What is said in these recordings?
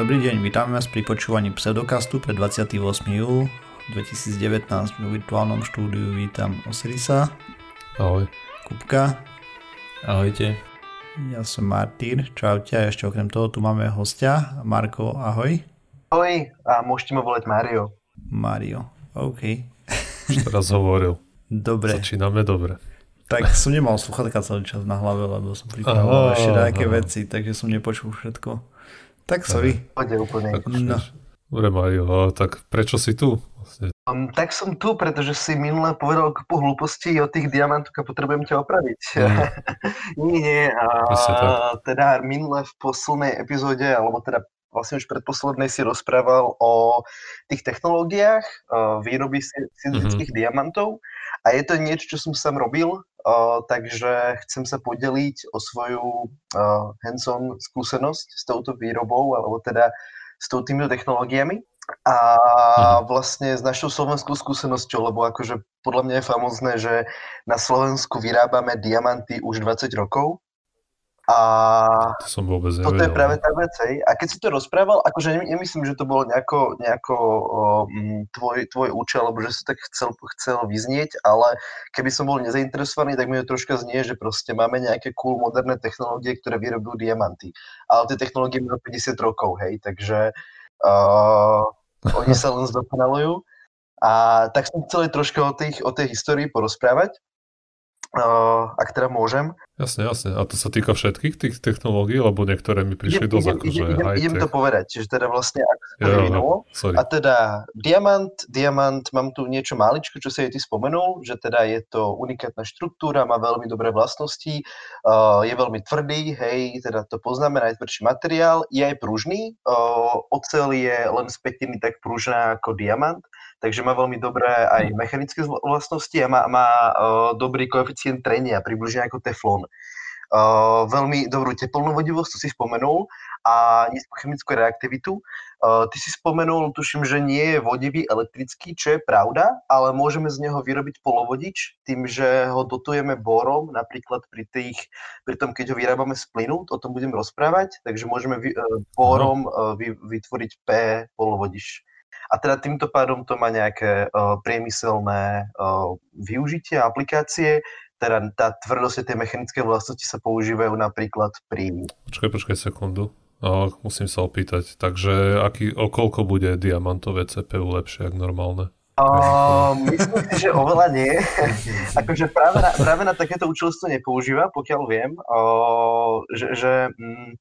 Dobrý deň, vítame vás pri počúvaní Pseudokastu pre 28. júl 2019 v virtuálnom štúdiu vítam Osirisa. Ahoj. Kupka. Ahojte. Ja som Martýr, čaute a ešte okrem toho tu máme hostia. Marko, ahoj. Ahoj a môžete ma volať Mario. Mario, OK. Už teraz hovoril. Dobre. Začíname dobre. Tak som nemal sluchatka celý čas na hlave, lebo som pripravoval ešte nejaké veci, takže som nepočul všetko. Tak sorry. Poďte úplne. Tak, no. Dobre Mario, tak prečo si tu? Vlastne? Um, tak som tu, pretože si minule povedal kopu hlúpostí o tých diamantoch a potrebujem ťa opraviť. Mm. nie, nie. A, teda minule v poslednej epizóde, alebo teda vlastne už predposlednej si rozprával o tých technológiách výroby syntetických mm-hmm. diamantov a je to niečo, čo som sám robil, Uh, takže chcem sa podeliť o svoju uh, hands-on skúsenosť s touto výrobou, alebo teda s týmito technológiami. A uh-huh. vlastne s našou slovenskou skúsenosťou, lebo akože podľa mňa je famozné, že na Slovensku vyrábame diamanty už 20 rokov a to som vôbec toto je práve no. tá vec, hej. A keď si to rozprával, akože nemyslím, že to bolo nejako, nejako o, tvoj, tvoj účel, alebo že si tak chcel, chcel vyznieť, ale keby som bol nezainteresovaný, tak mi to troška znie, že proste máme nejaké cool moderné technológie, ktoré vyrobujú diamanty. Ale tie technológie majú 50 rokov, hej, takže uh, oni sa len zdokonalujú. A tak som chcel troška o, tých, o tej histórii porozprávať. Uh, ak teda môžem. Jasne, jasne. A to sa týka všetkých tých technológií, lebo niektoré mi prišli idem, dosť že idem, idem to povedať, čiže teda vlastne ak to vyvinulo. A teda diamant, diamant, mám tu niečo maličko, čo sa jej ty spomenul, že teda je to unikátna štruktúra, má veľmi dobré vlastnosti, uh, je veľmi tvrdý, hej, teda to poznáme, najtvrdší materiál, je aj pružný, uh, ocel je len z pätiny tak pružná ako diamant, takže má veľmi dobré aj mechanické vlastnosti a má, má uh, dobrý koeficient trenia, približne ako teflon. Uh, veľmi dobrú teplnú vodivosť, to si spomenul, a nízku chemickú reaktivitu. Uh, ty si spomenul, tuším, že nie je vodivý elektrický, čo je pravda, ale môžeme z neho vyrobiť polovodič tým, že ho dotujeme borom, napríklad pri, tých, pri tom, keď ho vyrábame z plynu, o tom budem rozprávať, takže môžeme vy, uh, borom vy, vytvoriť P polovodič. A teda týmto pádom to má nejaké uh, priemyselné uh, využitie, aplikácie, teda tá tvrdosť a tie mechanické vlastnosti sa používajú napríklad pri... Počkaj, počkaj sekundu. No, musím sa opýtať. Takže aký, o koľko bude diamantové CPU lepšie ako normálne? Uh, myslím si, že oveľa nie. akože práve na, práve na takéto účelstvo nepoužíva, pokiaľ viem, uh, že, že mm,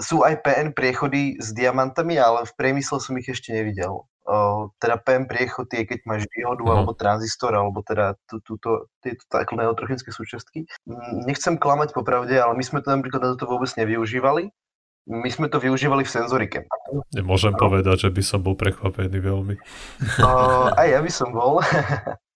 sú aj PN priechody s diamantami, ale v priemysle som ich ešte nevidel. Uh, teda PN priechod je, keď máš diodu uh-huh. alebo tranzistor, alebo teda túto, tieto základné elektronické súčiastky. Nechcem klamať popravde, ale my sme to napríklad na toto vôbec nevyužívali. My sme to využívali v senzorike. Nemôžem no. povedať, že by som bol prekvapený veľmi. Uh, aj ja by som bol.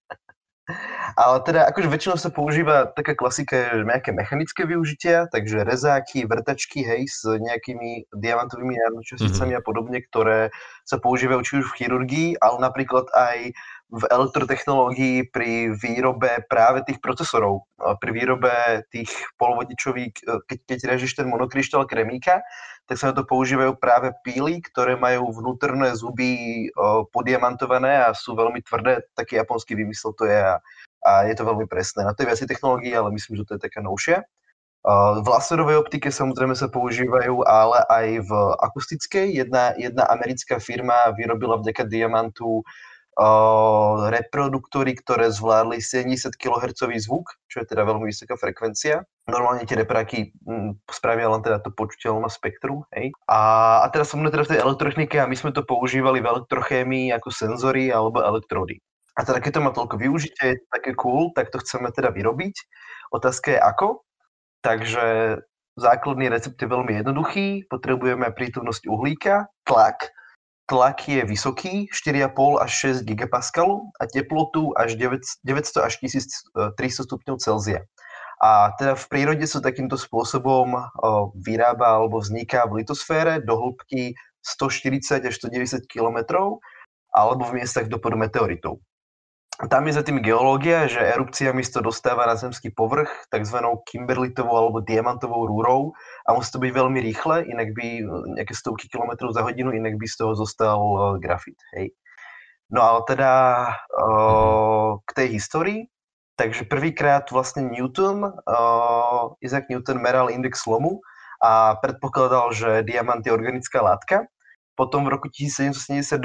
Ale teda akože väčšinou sa používa taká klasika, nejaké mechanické využitia, takže rezáky, vrtačky, hej, s nejakými diamantovými časticami mm-hmm. a podobne, ktoré sa používajú či už v chirurgii, ale napríklad aj v elektrotechnológii pri výrobe práve tých procesorov, pri výrobe tých polovodičových, e, keď, keď režíš ten monokryštál kremíka, tak sa na to používajú práve píly, ktoré majú vnútorné zuby e, podiamantované a sú veľmi tvrdé, taký japonský vymysel to je a, a je to veľmi presné. Na to je viacej technológií, ale myslím, že to je taká novšia. V laserovej optike samozrejme sa používajú, ale aj v akustickej. Jedna, jedna americká firma vyrobila vďaka diamantu reproduktory, ktoré zvládli 70 kHz zvuk, čo je teda veľmi vysoká frekvencia. Normálne tie repráky mm, spravia len teda to počuteľné spektrum. Hej. A, a teraz som teda v tej elektrochnike a my sme to používali v elektrochémii ako senzory alebo elektrody. A teda keď to má toľko využitie, je to také cool, tak to chceme teda vyrobiť. Otázka je ako. Takže základný recept je veľmi jednoduchý. Potrebujeme prítomnosť uhlíka, tlak, tlak je vysoký, 4,5 až 6 gigapaskalu a teplotu až 900 až 1300 stupňov Celzia. A teda v prírode sa takýmto spôsobom vyrába alebo vzniká v litosfére do hĺbky 140 až 190 km alebo v miestach dopadu meteoritov. Tam je za tým geológia, že erupciami to dostáva na zemský povrch tzv. kimberlitovou alebo diamantovou rúrou a musí to byť veľmi rýchle, inak by nejaké stovky kilometrov za hodinu, inak by z toho zostal grafit. Hej. No ale teda uh, k tej histórii, takže prvýkrát vlastne Newton, uh, Isaac Newton meral index slomu a predpokladal, že diamant je organická látka potom v roku 1772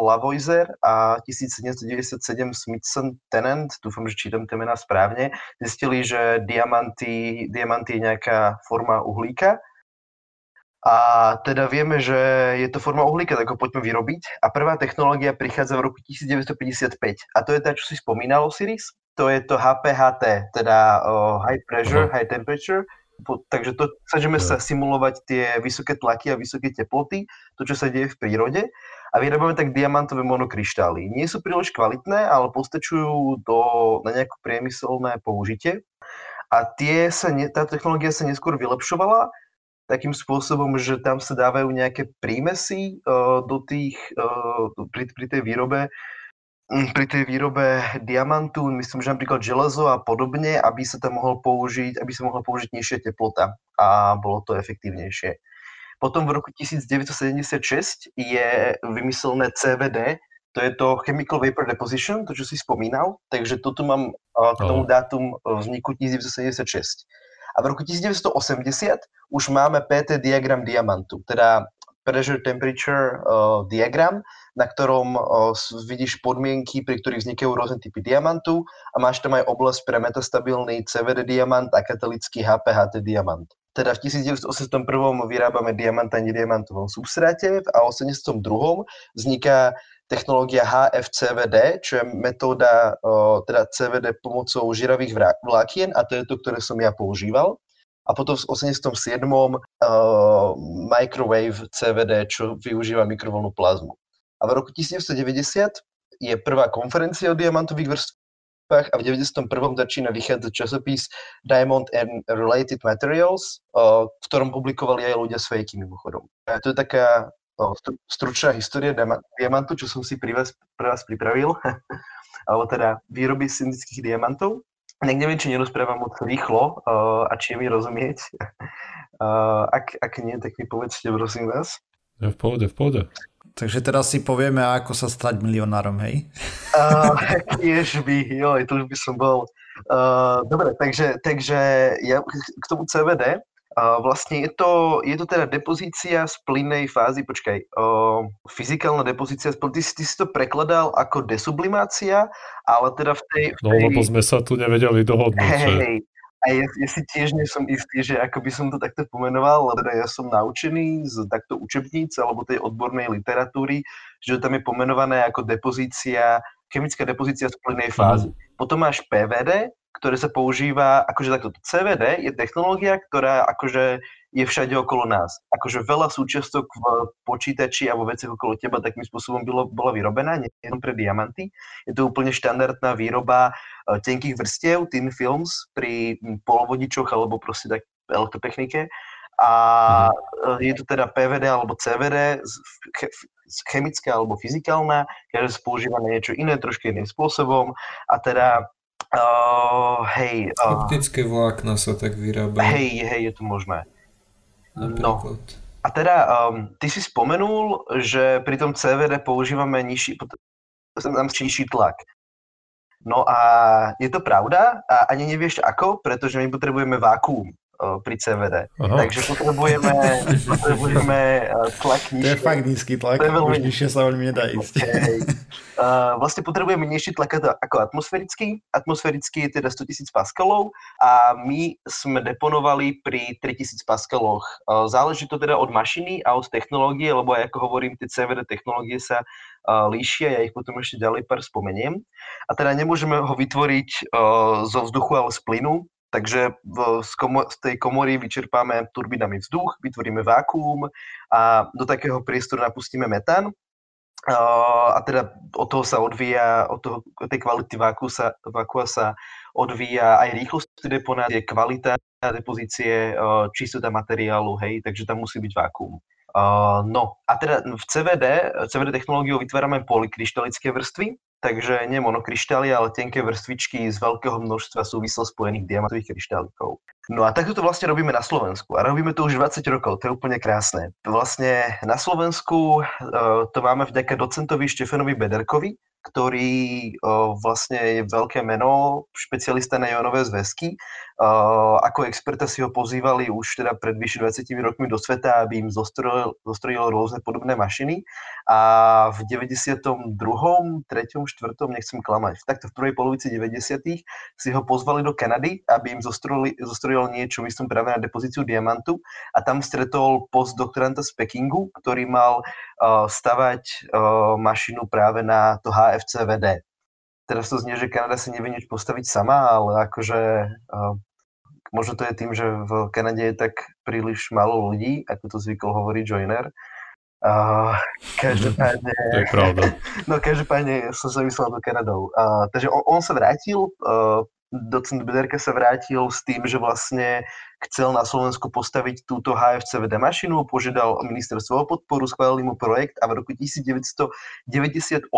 Lavoisier a 1797 Smithson Tennant, dúfam, že čítam tie mená správne, zistili, že diamanty, diamanty je nejaká forma uhlíka. A teda vieme, že je to forma uhlíka, tak ho poďme vyrobiť. A prvá technológia prichádza v roku 1955. A to je tá, čo si spomínal, Osiris. To je to HPHT, teda uh, High Pressure, uh-huh. High Temperature takže to, snažíme sa simulovať tie vysoké tlaky a vysoké teploty, to, čo sa deje v prírode a vyrábame tak diamantové monokryštály. Nie sú príliš kvalitné, ale postačujú do, na nejaké priemyselné použitie. A tie sa ne, tá technológia sa neskôr vylepšovala takým spôsobom, že tam sa dávajú nejaké prímesy uh, do tých, uh, pri, pri tej výrobe, pri tej výrobe diamantu, myslím, že napríklad železo a podobne, aby sa tam mohol použiť, aby sa mohla použiť nižšia teplota a bolo to efektívnejšie. Potom v roku 1976 je vymyslené CVD, to je to Chemical Vapor Deposition, to, čo si spomínal, takže toto mám k tomu dátum vzniku 1976. A v roku 1980 už máme PT diagram diamantu, teda pressure temperature uh, diagram, na ktorom uh, vidíš podmienky, pri ktorých vznikajú rôzne typy diamantu a máš tam aj oblasť pre metastabilný CVD diamant a katolický HPHT diamant. Teda v 1981 vyrábame diamant na nediamantovom substráte a v 1982 vzniká technológia HFCVD, čo je metóda uh, teda CVD pomocou žiravých vlákien a to je to, ktoré som ja používal a potom v 87. Uh, microwave CVD, čo využíva mikrovlnú plazmu. A v roku 1990 je prvá konferencia o diamantových vrstvách a v 91. začína vychádzať časopis Diamond and Related Materials, uh, v ktorom publikovali aj ľudia s fejky mimochodom. A to je taká uh, stručná história diamantu, čo som si pri pre vás pripravil, alebo teda výroby syndických diamantov. Tak neviem, či nerozprávam moc rýchlo uh, a či je mi rozumieť. Uh, ak, ak nie, tak mi povedzte, prosím vás. Ja v pohode, v pohode. Takže teraz si povieme, ako sa stať milionárom, hej? Uh, by, joj, to už by som bol. Uh, dobre, takže, takže ja k tomu CVD, Vlastne je to, je to teda depozícia z plynnej fázy, počkaj, uh, fyzikálna depozícia, ty, ty si to prekladal ako desublimácia, ale teda v tej... V tej... No lebo sme sa tu nevedeli dohodnúť. Hej, že... a ja, ja si tiež nie som istý, že ako by som to takto pomenoval, lebo teda ja som naučený z takto učebníc alebo tej odbornej literatúry, že tam je pomenované ako depozícia, chemická depozícia z plynnej fázy. Mm. Potom máš PVD, ktoré sa používa, akože takto CVD je technológia, ktorá akože je všade okolo nás. Akože veľa súčiastok v počítači a veciach okolo teba takým spôsobom bylo, bola vyrobená, nie pre diamanty. Je to úplne štandardná výroba uh, tenkých vrstiev, thin films pri polovodičoch alebo proste tak elektrotechnike. A uh, je to teda PVD alebo CVD, chemická alebo fyzikálna, každá sa používa na niečo iné, trošku iným spôsobom. A teda Uh, hej. Uh, Optické vlákna sa tak vyrábajú. Hej, hej, je to možné. No. A teda, um, ty si spomenul, že pri tom CVD používame nižší, tam nižší tlak. No a je to pravda a ani nevieš ako, pretože my potrebujeme vákuum pri CVD. Aha. Takže potrebujeme, potrebujeme tlak nižšie. To je fakt nízky tlak, to je veľmi... už nižšie sa veľmi nedá ísť. Okay. Uh, vlastne potrebujeme nižší tlak ako atmosférický. Atmosférický je teda 100 000 paskalov a my sme deponovali pri 3000 paskaloch. Uh, záleží to teda od mašiny a od technológie, lebo aj ako hovorím, tie CVD technológie sa líšia, ja ich potom ešte ďalej pár spomeniem. A teda nemôžeme ho vytvoriť uh, zo vzduchu, ale z plynu, Takže z, komo- z tej komory vyčerpáme turbínami vzduch, vytvoríme vákuum a do takého priestoru napustíme metán. A teda od toho sa odvíja, od, toho, od tej kvality váku sa, vákua sa odvíja aj rýchlosť deponácie, kvalita depozície, čistota materiálu, hej, takže tam musí byť vákuum. No a teda v CVD, CVD technológiou vytvárame polykryštalické vrstvy, takže nie monokryštály, ale tenké vrstvičky z veľkého množstva súvislo spojených diamantových kryštálikov. No a takto to vlastne robíme na Slovensku. A robíme to už 20 rokov, to je úplne krásne. Vlastne na Slovensku uh, to máme vďaka docentovi Štefanovi Bederkovi, ktorý uh, vlastne je veľké meno, špecialista na ionové zväzky. Uh, ako experta si ho pozývali už teda pred vyše 20 rokmi do sveta, aby im zostrojil, zostrojil rôzne podobné mašiny. A v 92., 3., 4., nechcem klamať, takto v prvej polovici 90. si ho pozvali do Kanady, aby im zostrojil niečo, myslím práve na depozíciu diamantu. A tam stretol postdoktoranta z Pekingu, ktorý mal uh, stavať uh, mašinu práve na to HFCVD. Teraz to znie, že Kanada si nevie nič postaviť sama, ale akože uh, Možno to je tým, že v Kanade je tak príliš málo ľudí, ako to zvykol hovoriť Joiner. Uh, každopádne... To je pravda. No každopádne som sa vyslal do Kanadou. Uh, takže on, on sa vrátil, uh, docent Bederka sa vrátil s tým, že vlastne chcel na Slovensku postaviť túto HFCVD mašinu, požiadal ministerstvo o podporu, schválili mu projekt a v roku 1998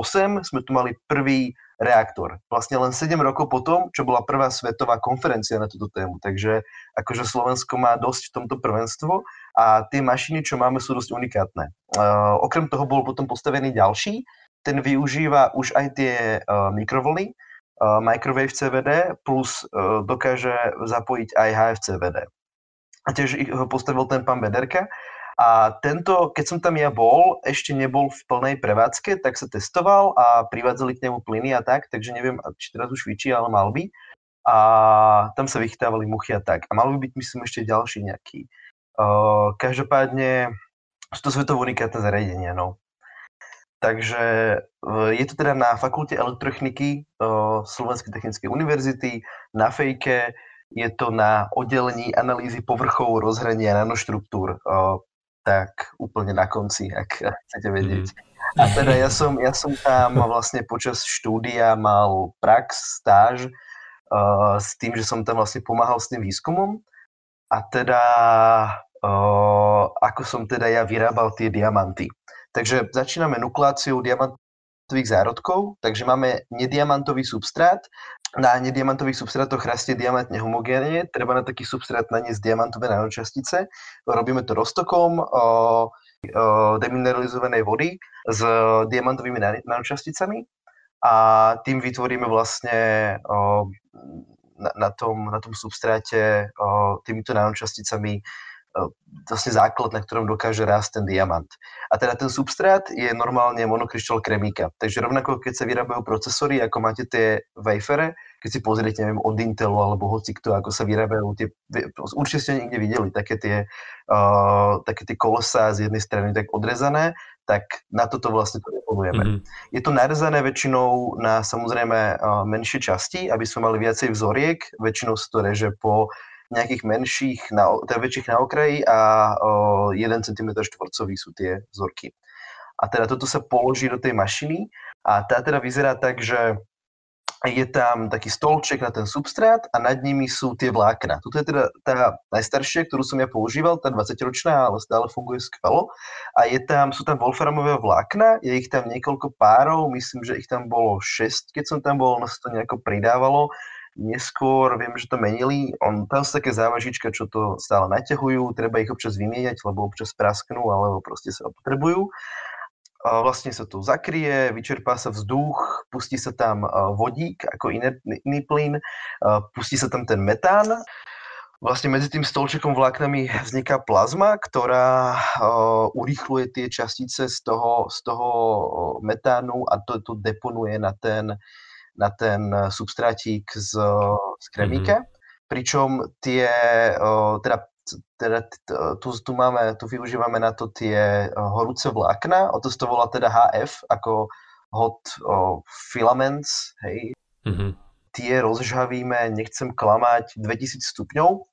sme tu mali prvý reaktor. Vlastne len 7 rokov potom, čo bola prvá svetová konferencia na túto tému. Takže akože Slovensko má dosť v tomto prvenstvo a tie mašiny, čo máme, sú dosť unikátne. Uh, okrem toho bol potom postavený ďalší, ten využíva už aj tie uh, mikrovlny, microwave CVD, plus uh, dokáže zapojiť aj HFCVD. A tiež ho postavil ten pán Bederka. A tento, keď som tam ja bol, ešte nebol v plnej prevádzke, tak sa testoval a privádzali k nemu plyny a tak, takže neviem, či teraz už vyčí, ale mal by. A tam sa vychytávali muchy a tak. A mal by byť, myslím, ešte ďalší nejaký. Uh, každopádne sú to svetovo unikátne zariadenia, no. Takže uh, je to teda na fakulte elektrotechniky uh, Slovenskej technickej univerzity, na fejke, je to na oddelení analýzy povrchov rozhrania nanoštruktúr. Uh, tak úplne na konci, ak chcete vedieť. Mm. A teda ja som, ja som tam vlastne počas štúdia mal prax, stáž uh, s tým, že som tam vlastne pomáhal s tým výskumom a teda uh, ako som teda ja vyrábal tie diamanty. Takže začíname nukleáciou diamantových zárodkov, takže máme nediamantový substrát na nediamantových substrátoch rastie diamant nehomogénne, treba na taký substrát naniesť diamantové nanočastice. Robíme to roztokom demineralizovanej vody s diamantovými nanočasticami a tým vytvoríme vlastne na, na, tom, na tom substráte týmito nanočasticami vlastne základ, na ktorom dokáže rásť ten diamant. A teda ten substrát je normálne monokryštál kremíka. Takže rovnako, keď sa vyrábajú procesory, ako máte tie wafere, keď si pozriete, neviem, od Intelu alebo hoci kto, ako sa vyrábajú tie, určite ste niekde videli také tie, uh, také tie kolesa z jednej strany tak odrezané, tak na toto vlastne to deponujeme. Mm-hmm. Je to narezané väčšinou na samozrejme uh, menšie časti, aby sme mali viacej vzoriek, väčšinou sa to reže po nejakých menších, na, teda väčších na okraji a o, 1 cm štvorcový sú tie vzorky. A teda toto sa položí do tej mašiny a tá teda vyzerá tak, že je tam taký stolček na ten substrát a nad nimi sú tie vlákna. Toto je teda tá najstaršia, ktorú som ja používal, tá 20-ročná, ale stále funguje skvelo. A je tam, sú tam wolframové vlákna, je ich tam niekoľko párov, myslím, že ich tam bolo 6, keď som tam bol, ono sa to nejako pridávalo Neskôr viem, že to menili. On, tam sú také závažička, čo to stále naťahujú, treba ich občas vymieňať, lebo občas prasknú, alebo proste sa potrebujú. Vlastne sa to zakrie, vyčerpá sa vzduch, pustí sa tam vodík ako iný, plyn, pustí sa tam ten metán. Vlastne medzi tým stolčekom vláknami vzniká plazma, ktorá uh, urýchluje tie častice z toho, z toho metánu a to, to deponuje na ten, na ten eh, substrátik z, z kremíka. Mm-hmm. Pričom tie, teda, teda tu, tu, máme, tu využívame na to tie horúce vlákna, o to to volá teda HF, ako hot filaments, hej. Mm-hmm. Tie rozžhavíme, nechcem klamať, 2000 stupňov,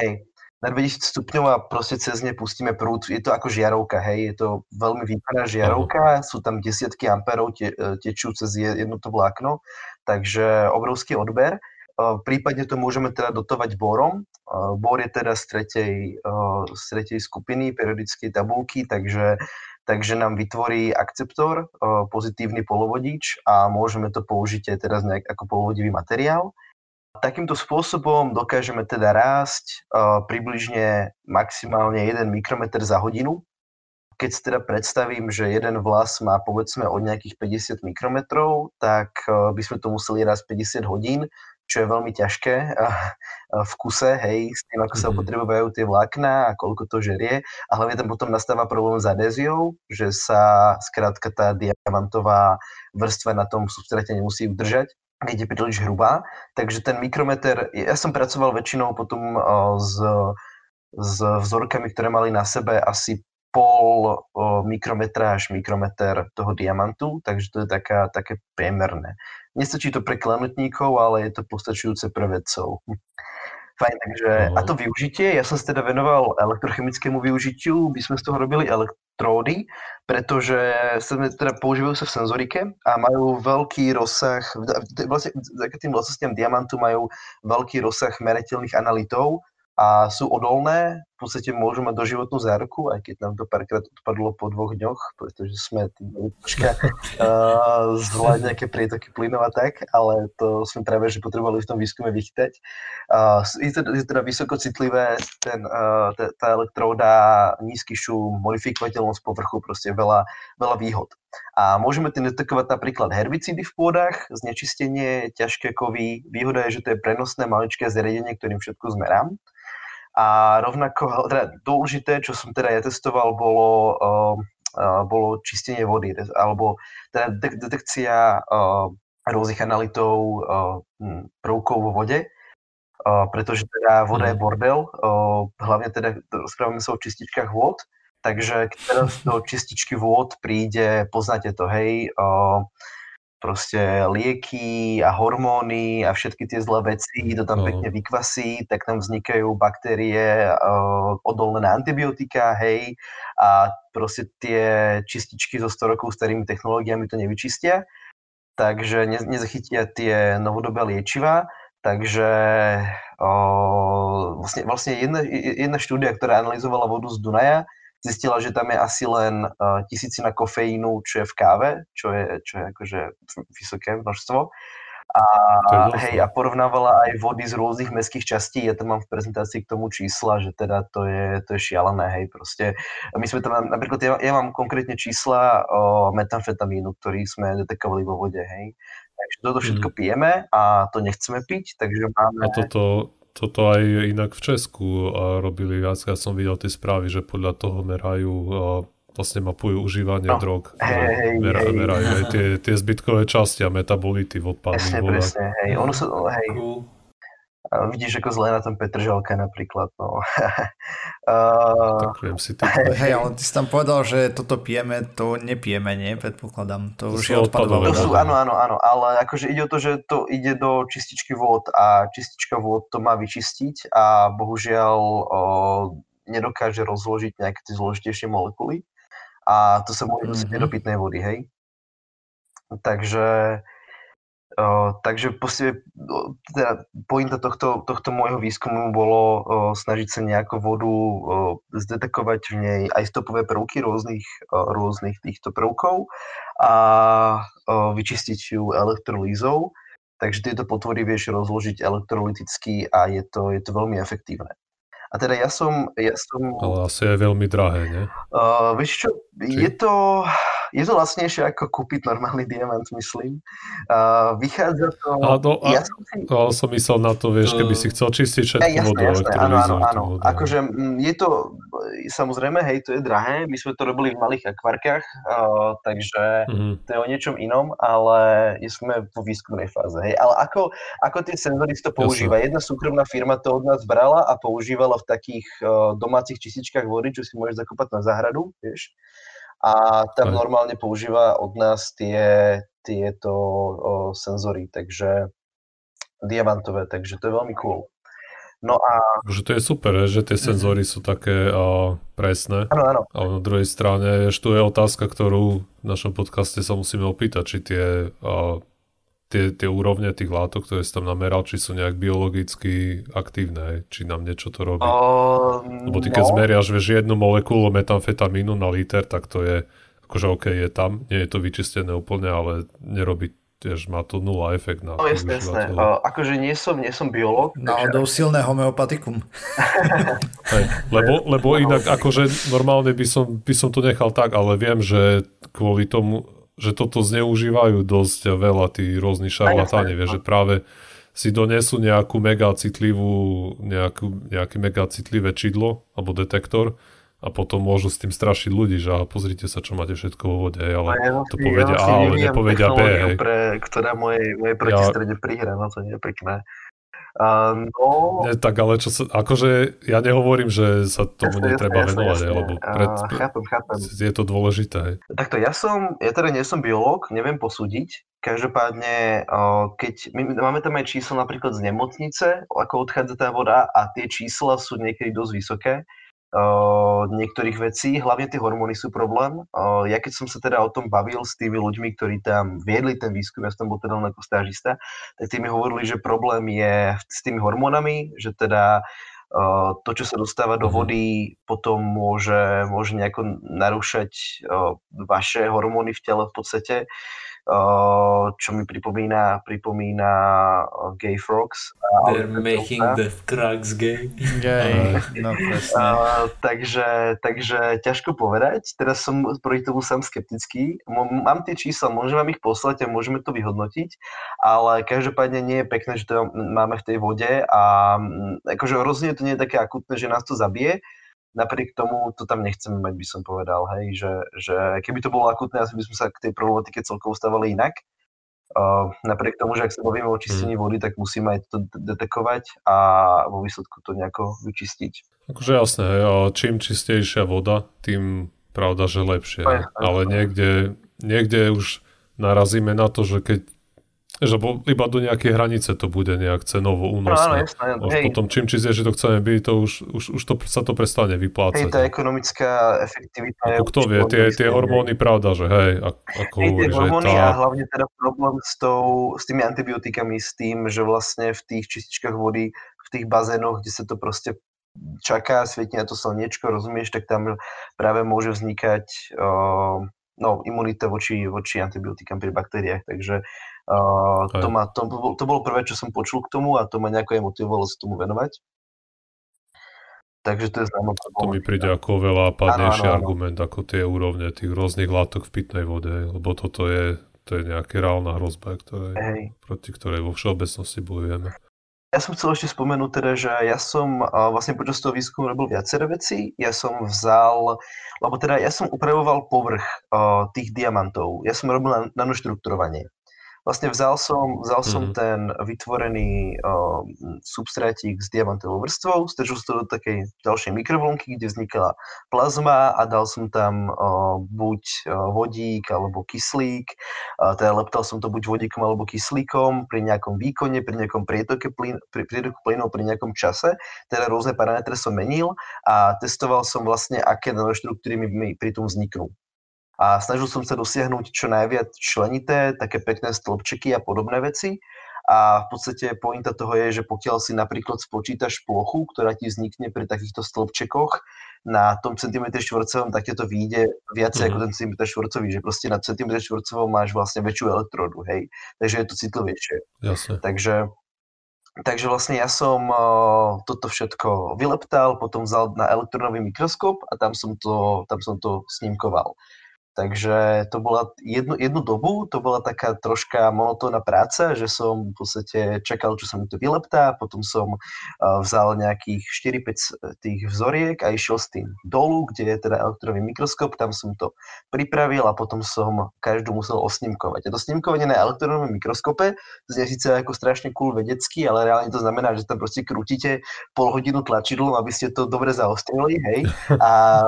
hej na 2000 stupňov a proste cez ne pustíme prúd. Je to ako žiarovka, hej, je to veľmi výkonná žiarovka, sú tam desiatky amperov te, e, tečú cez jedno to vlákno, takže obrovský odber. E, prípadne to môžeme teda dotovať borom. E, bor je teda z tretej, z tretej skupiny periodickej tabulky, takže takže nám vytvorí akceptor, pozitívny polovodič a môžeme to použiť aj teraz nejak ako polovodivý materiál. Takýmto spôsobom dokážeme teda rásť približne maximálne 1 mikrometer za hodinu. Keď si teda predstavím, že jeden vlas má povedzme od nejakých 50 mikrometrov, tak by sme to museli rásť 50 hodín, čo je veľmi ťažké v kuse, hej, s tým, ako sa mm-hmm. tie vlákna a koľko to žerie. A hlavne tam potom nastáva problém s adéziou, že sa skrátka tá diamantová vrstva na tom substráte nemusí udržať keď je príliš hrubá. Takže ten mikrometer, ja som pracoval väčšinou potom s, s vzorkami, ktoré mali na sebe asi pol mikrometra až mikrometer toho diamantu, takže to je taká, také priemerné. Nestačí to pre klenotníkov, ale je to postačujúce pre vedcov. Fajn, takže a to využitie, ja som sa teda venoval elektrochemickému využitiu, by sme z toho robili elektródy, pretože sa teda používajú sa v senzorike a majú veľký rozsah, vlastne tým vlastnostiam diamantu majú veľký rozsah merateľných analitov, a sú odolné, podstate môžu mať doživotnú záruku, aj keď nám to párkrát odpadlo po dvoch dňoch, pretože sme tým troška uh, zvládli nejaké prietoky plynov a tak, ale to sme práve že potrebovali v tom výskume vychytať. Uh, je, to, je teda vysoko citlivé, ten, uh, tá elektróda, nízky šum, modifikovateľnosť povrchu, proste veľa, veľa výhod. A môžeme tým detekovať napríklad herbicídy v pôdach, znečistenie, ťažké kovy. Výhoda je, že to je prenosné maličké zariadenie, ktorým všetko zmerám. A rovnako, teda dôležité, čo som teda ja testoval, bolo, uh, uh, bolo čistenie vody, alebo teda detekcia uh, rôznych analitov uh, prvkov vo vode, uh, pretože teda voda je mhm. bordel, uh, hlavne teda správame sa o čističkách vôd, takže keď teraz do čističky vôd príde, poznáte to, hej, uh, proste lieky a hormóny a všetky tie zlé veci, to tam pekne vykvasí, tak tam vznikajú baktérie uh, odolné na antibiotika, hej, a proste tie čističky so 100 rokov starými technológiami to nevyčistia, takže ne, nezachytia tie novodobé liečiva, takže uh, vlastne, vlastne jedna, jedna štúdia, ktorá analyzovala vodu z Dunaja, zistila, že tam je asi len uh, tisícina kofeínu, čo je v káve, čo je, čo je akože vysoké množstvo. A, hej, a porovnávala aj vody z rôznych mestských častí. Ja tam mám v prezentácii k tomu čísla, že teda to je, to je šialené, hej, proste. My sme tam, napríklad, ja, ja mám konkrétne čísla o metamfetamínu, ktorý sme detekovali vo vode, hej. Takže toto všetko mm. pijeme a to nechceme piť, takže máme... A toto, toto aj inak v Česku robili viac. Ja som videl tie správy, že podľa toho merajú vlastne mapujú užívanie no, drog. Hej, mera, hej, merajú aj tie, tie zbytkové časti a metabolity v odpadných vodách. Presne, hej. Ono sa, hej. Vidíš, ako zle na tom Petržalka napríklad. No. uh, si to. Hej, ale ty si tam povedal, že toto pijeme, to nepijeme, nie? Predpokladám. To, to už je odpadové. To sú, áno, áno, áno, ale akože ide o to, že to ide do čističky vôd a čistička vôd to má vyčistiť a bohužiaľ o, nedokáže rozložiť nejaké tie zložitejšie molekuly a to sa môže mm-hmm. do pitnej vody, hej? Takže takže proste, teda pointa tohto, tohto môjho výskumu bolo uh, snažiť sa nejako vodu uh, zdetekovať v nej aj stopové prvky rôznych, uh, rôznych týchto prvkov a vyčistiť ju elektrolízou. Takže tieto potvory vieš rozložiť elektrolyticky a je to, je to veľmi efektívne. A teda ja som... Ja som Ale asi je veľmi drahé, nie? Uh, vieš čo, Či... je to je to lacnejšie ako kúpiť normálny diamant, myslím. Uh, vychádza to... A to a, ja som, si... ale som myslel na to, vieš, keby si chcel čistiť všetko ja, vodu, jasné, áno, áno, áno. Akože je to, samozrejme, hej, to je drahé, my sme to robili v malých akvarkách, uh, takže mm-hmm. to je o niečom inom, ale sme vo výskumnej fáze, hej. Ale ako, ako tie senzory to používa? Jasne. Jedna súkromná firma to od nás brala a používala v takých uh, domácich čističkách vody, čo si môžeš zakopať na záhradu, vieš a tam normálne používa od nás tie, tieto o, senzory, takže diamantové, takže to je veľmi cool. No a... Že to je super, že tie senzory sú také a, presné. Áno, áno. A na druhej strane, ešte tu je otázka, ktorú v našom podcaste sa musíme opýtať, či tie a, tie, tie úrovne tých látok, ktoré si tam nameral, či sú nejak biologicky aktívne, či nám niečo to robí. Uh, Lebo ty keď no. zmeriaš vieš, jednu molekulu metamfetamínu na liter, tak to je, akože OK, je tam, nie je to vyčistené úplne, ale nerobí tiež má to nula efekt na No jasne, jasne. Uh, akože nie som, nie som biológ. Náhodou takže... silné homeopatikum. Hej, lebo, lebo inak akože normálne by som, by som to nechal tak, ale viem, že kvôli tomu, že toto zneužívajú dosť veľa tí rôzni šarlatáni, vieš, že práve si donesú nejakú mega citlivú, nejakú, nejaké mega citlivé čidlo alebo detektor a potom môžu s tým strašiť ľudí, že pozrite sa, čo máte všetko vo vode, ale ja to povedia ja A, ale nepovedia B. Hej. Pre, ktorá mojej, mojej protistrede ja... prihra, no to nie je pekné. Uh, no... Nie, tak ale čo sa, akože ja nehovorím, že sa tomu jasne, netreba jasne, venovať, jasne. lebo pred, uh, chápem, chápem. je to dôležité. Takto ja som, ja teda nie som biológ, neviem posúdiť, každopádne keď my máme tam aj číslo napríklad z nemocnice, ako odchádza tá voda a tie čísla sú niekedy dosť vysoké, uh, niektorých vecí, hlavne tie hormóny sú problém. Uh, ja keď som sa teda o tom bavil s tými ľuďmi, ktorí tam viedli ten výskum, ja som bol teda len ako stážista, tak tí mi hovorili, že problém je s tými hormónami, že teda uh, to, čo sa dostáva do mhm. vody, potom môže, môže nejako narúšať vaše hormóny v tele v podstate. Uh, čo mi pripomína, pripomína Gay Frogs. They're making the cracks gay. Gay, no uh, takže, takže ťažko povedať. Teraz som proti tomu sám skeptický. Mám tie čísla, môžem vám ich poslať a môžeme to vyhodnotiť, ale každopádne nie je pekné, že to máme v tej vode a akože rozhodne to nie je také akutné, že nás to zabije, napriek tomu to tam nechceme mať, by som povedal, hej, že, že keby to bolo akutné, asi by sme sa k tej problematike celkovo stávali inak. Uh, napriek tomu, že ak sa bavíme o čistení hmm. vody, tak musíme aj to detekovať a vo výsledku to nejako vyčistiť. Akože jasné, hej, čím čistejšia voda, tým pravda, že lepšie. Aj, Ale niekde, niekde už narazíme na to, že keď že iba do nejakej hranice to bude nejak cenovo únosné. No, Už potom čím čistejšie to chceme byť, to už, už, už to, sa to prestane vyplácať. Hej, tá ekonomická efektivita ako je... Kto vie, tie, tie hormóny, pravda, že hej, ako hej, hovorí, tie hormóny tá... a hlavne teda problém s, tou, s tými antibiotikami, s tým, že vlastne v tých čističkách vody, v tých bazénoch, kde sa to proste čaká, svietne na to slniečko, rozumieš, tak tam práve môže vznikať uh, no, imunita voči, voči antibiotikám pri baktériách, takže Uh, to, ma, to, to bolo prvé, čo som počul k tomu a to ma nejako aj motivovalo sa tomu venovať. Takže to je známo. To mi príde ako veľa pádnejší argument ako tie úrovne tých rôznych látok v pitnej vode, lebo toto je, to je nejaká reálna hrozba, ktoré, proti ktorej vo všeobecnosti bojujeme. Ja som chcel ešte spomenúť teda, že ja som vlastne počas toho výskumu robil viaceré veci. Ja som vzal, lebo teda ja som upravoval povrch uh, tých diamantov. Ja som robil nanoštrukturovanie. Vlastne vzal som, vzal som mm-hmm. ten vytvorený uh, substrátik s diamantovou vrstvou, strčil som to do takej ďalšej mikrovlnky, kde vznikala plazma a dal som tam uh, buď uh, vodík alebo kyslík, uh, teda leptal som to buď vodíkom alebo kyslíkom pri nejakom výkone, pri nejakom prietoke plyn, pri prietoku plynov, pri nejakom čase, teda rôzne parametre som menil a testoval som vlastne, aké nanoštruktúry mi, mi pri tom vzniknú a snažil som sa dosiahnuť čo najviac členité, také pekné stĺpčeky a podobné veci. A v podstate pointa toho je, že pokiaľ si napríklad spočítaš plochu, ktorá ti vznikne pri takýchto stĺpčekoch na tom centimetri štvorcovom, tak to vyjde viacej mm. ako mhm. ten centimetr štvorcový, že proste na centimetr štvorcovom máš vlastne väčšiu elektródu, hej. Takže je to citlivejšie. Jasne. Takže Takže vlastne ja som uh, toto všetko vyleptal, potom vzal na elektronový mikroskop a tam som to, tam som to snímkoval. Takže to bola jednu, jednu dobu, to bola taká troška monotónna práca, že som v podstate čakal, čo sa mi to vyleptá, potom som uh, vzal nejakých 4-5 tých vzoriek a išiel s tým dolu, kde je teda elektronový mikroskop, tam som to pripravil a potom som každú musel osnímkovať. A to snímkovanie na elektronovom mikroskope znie síce ako strašne cool vedecký, ale reálne to znamená, že tam proste krútite pol hodinu tlačidlom, aby ste to dobre zaostrili, hej, a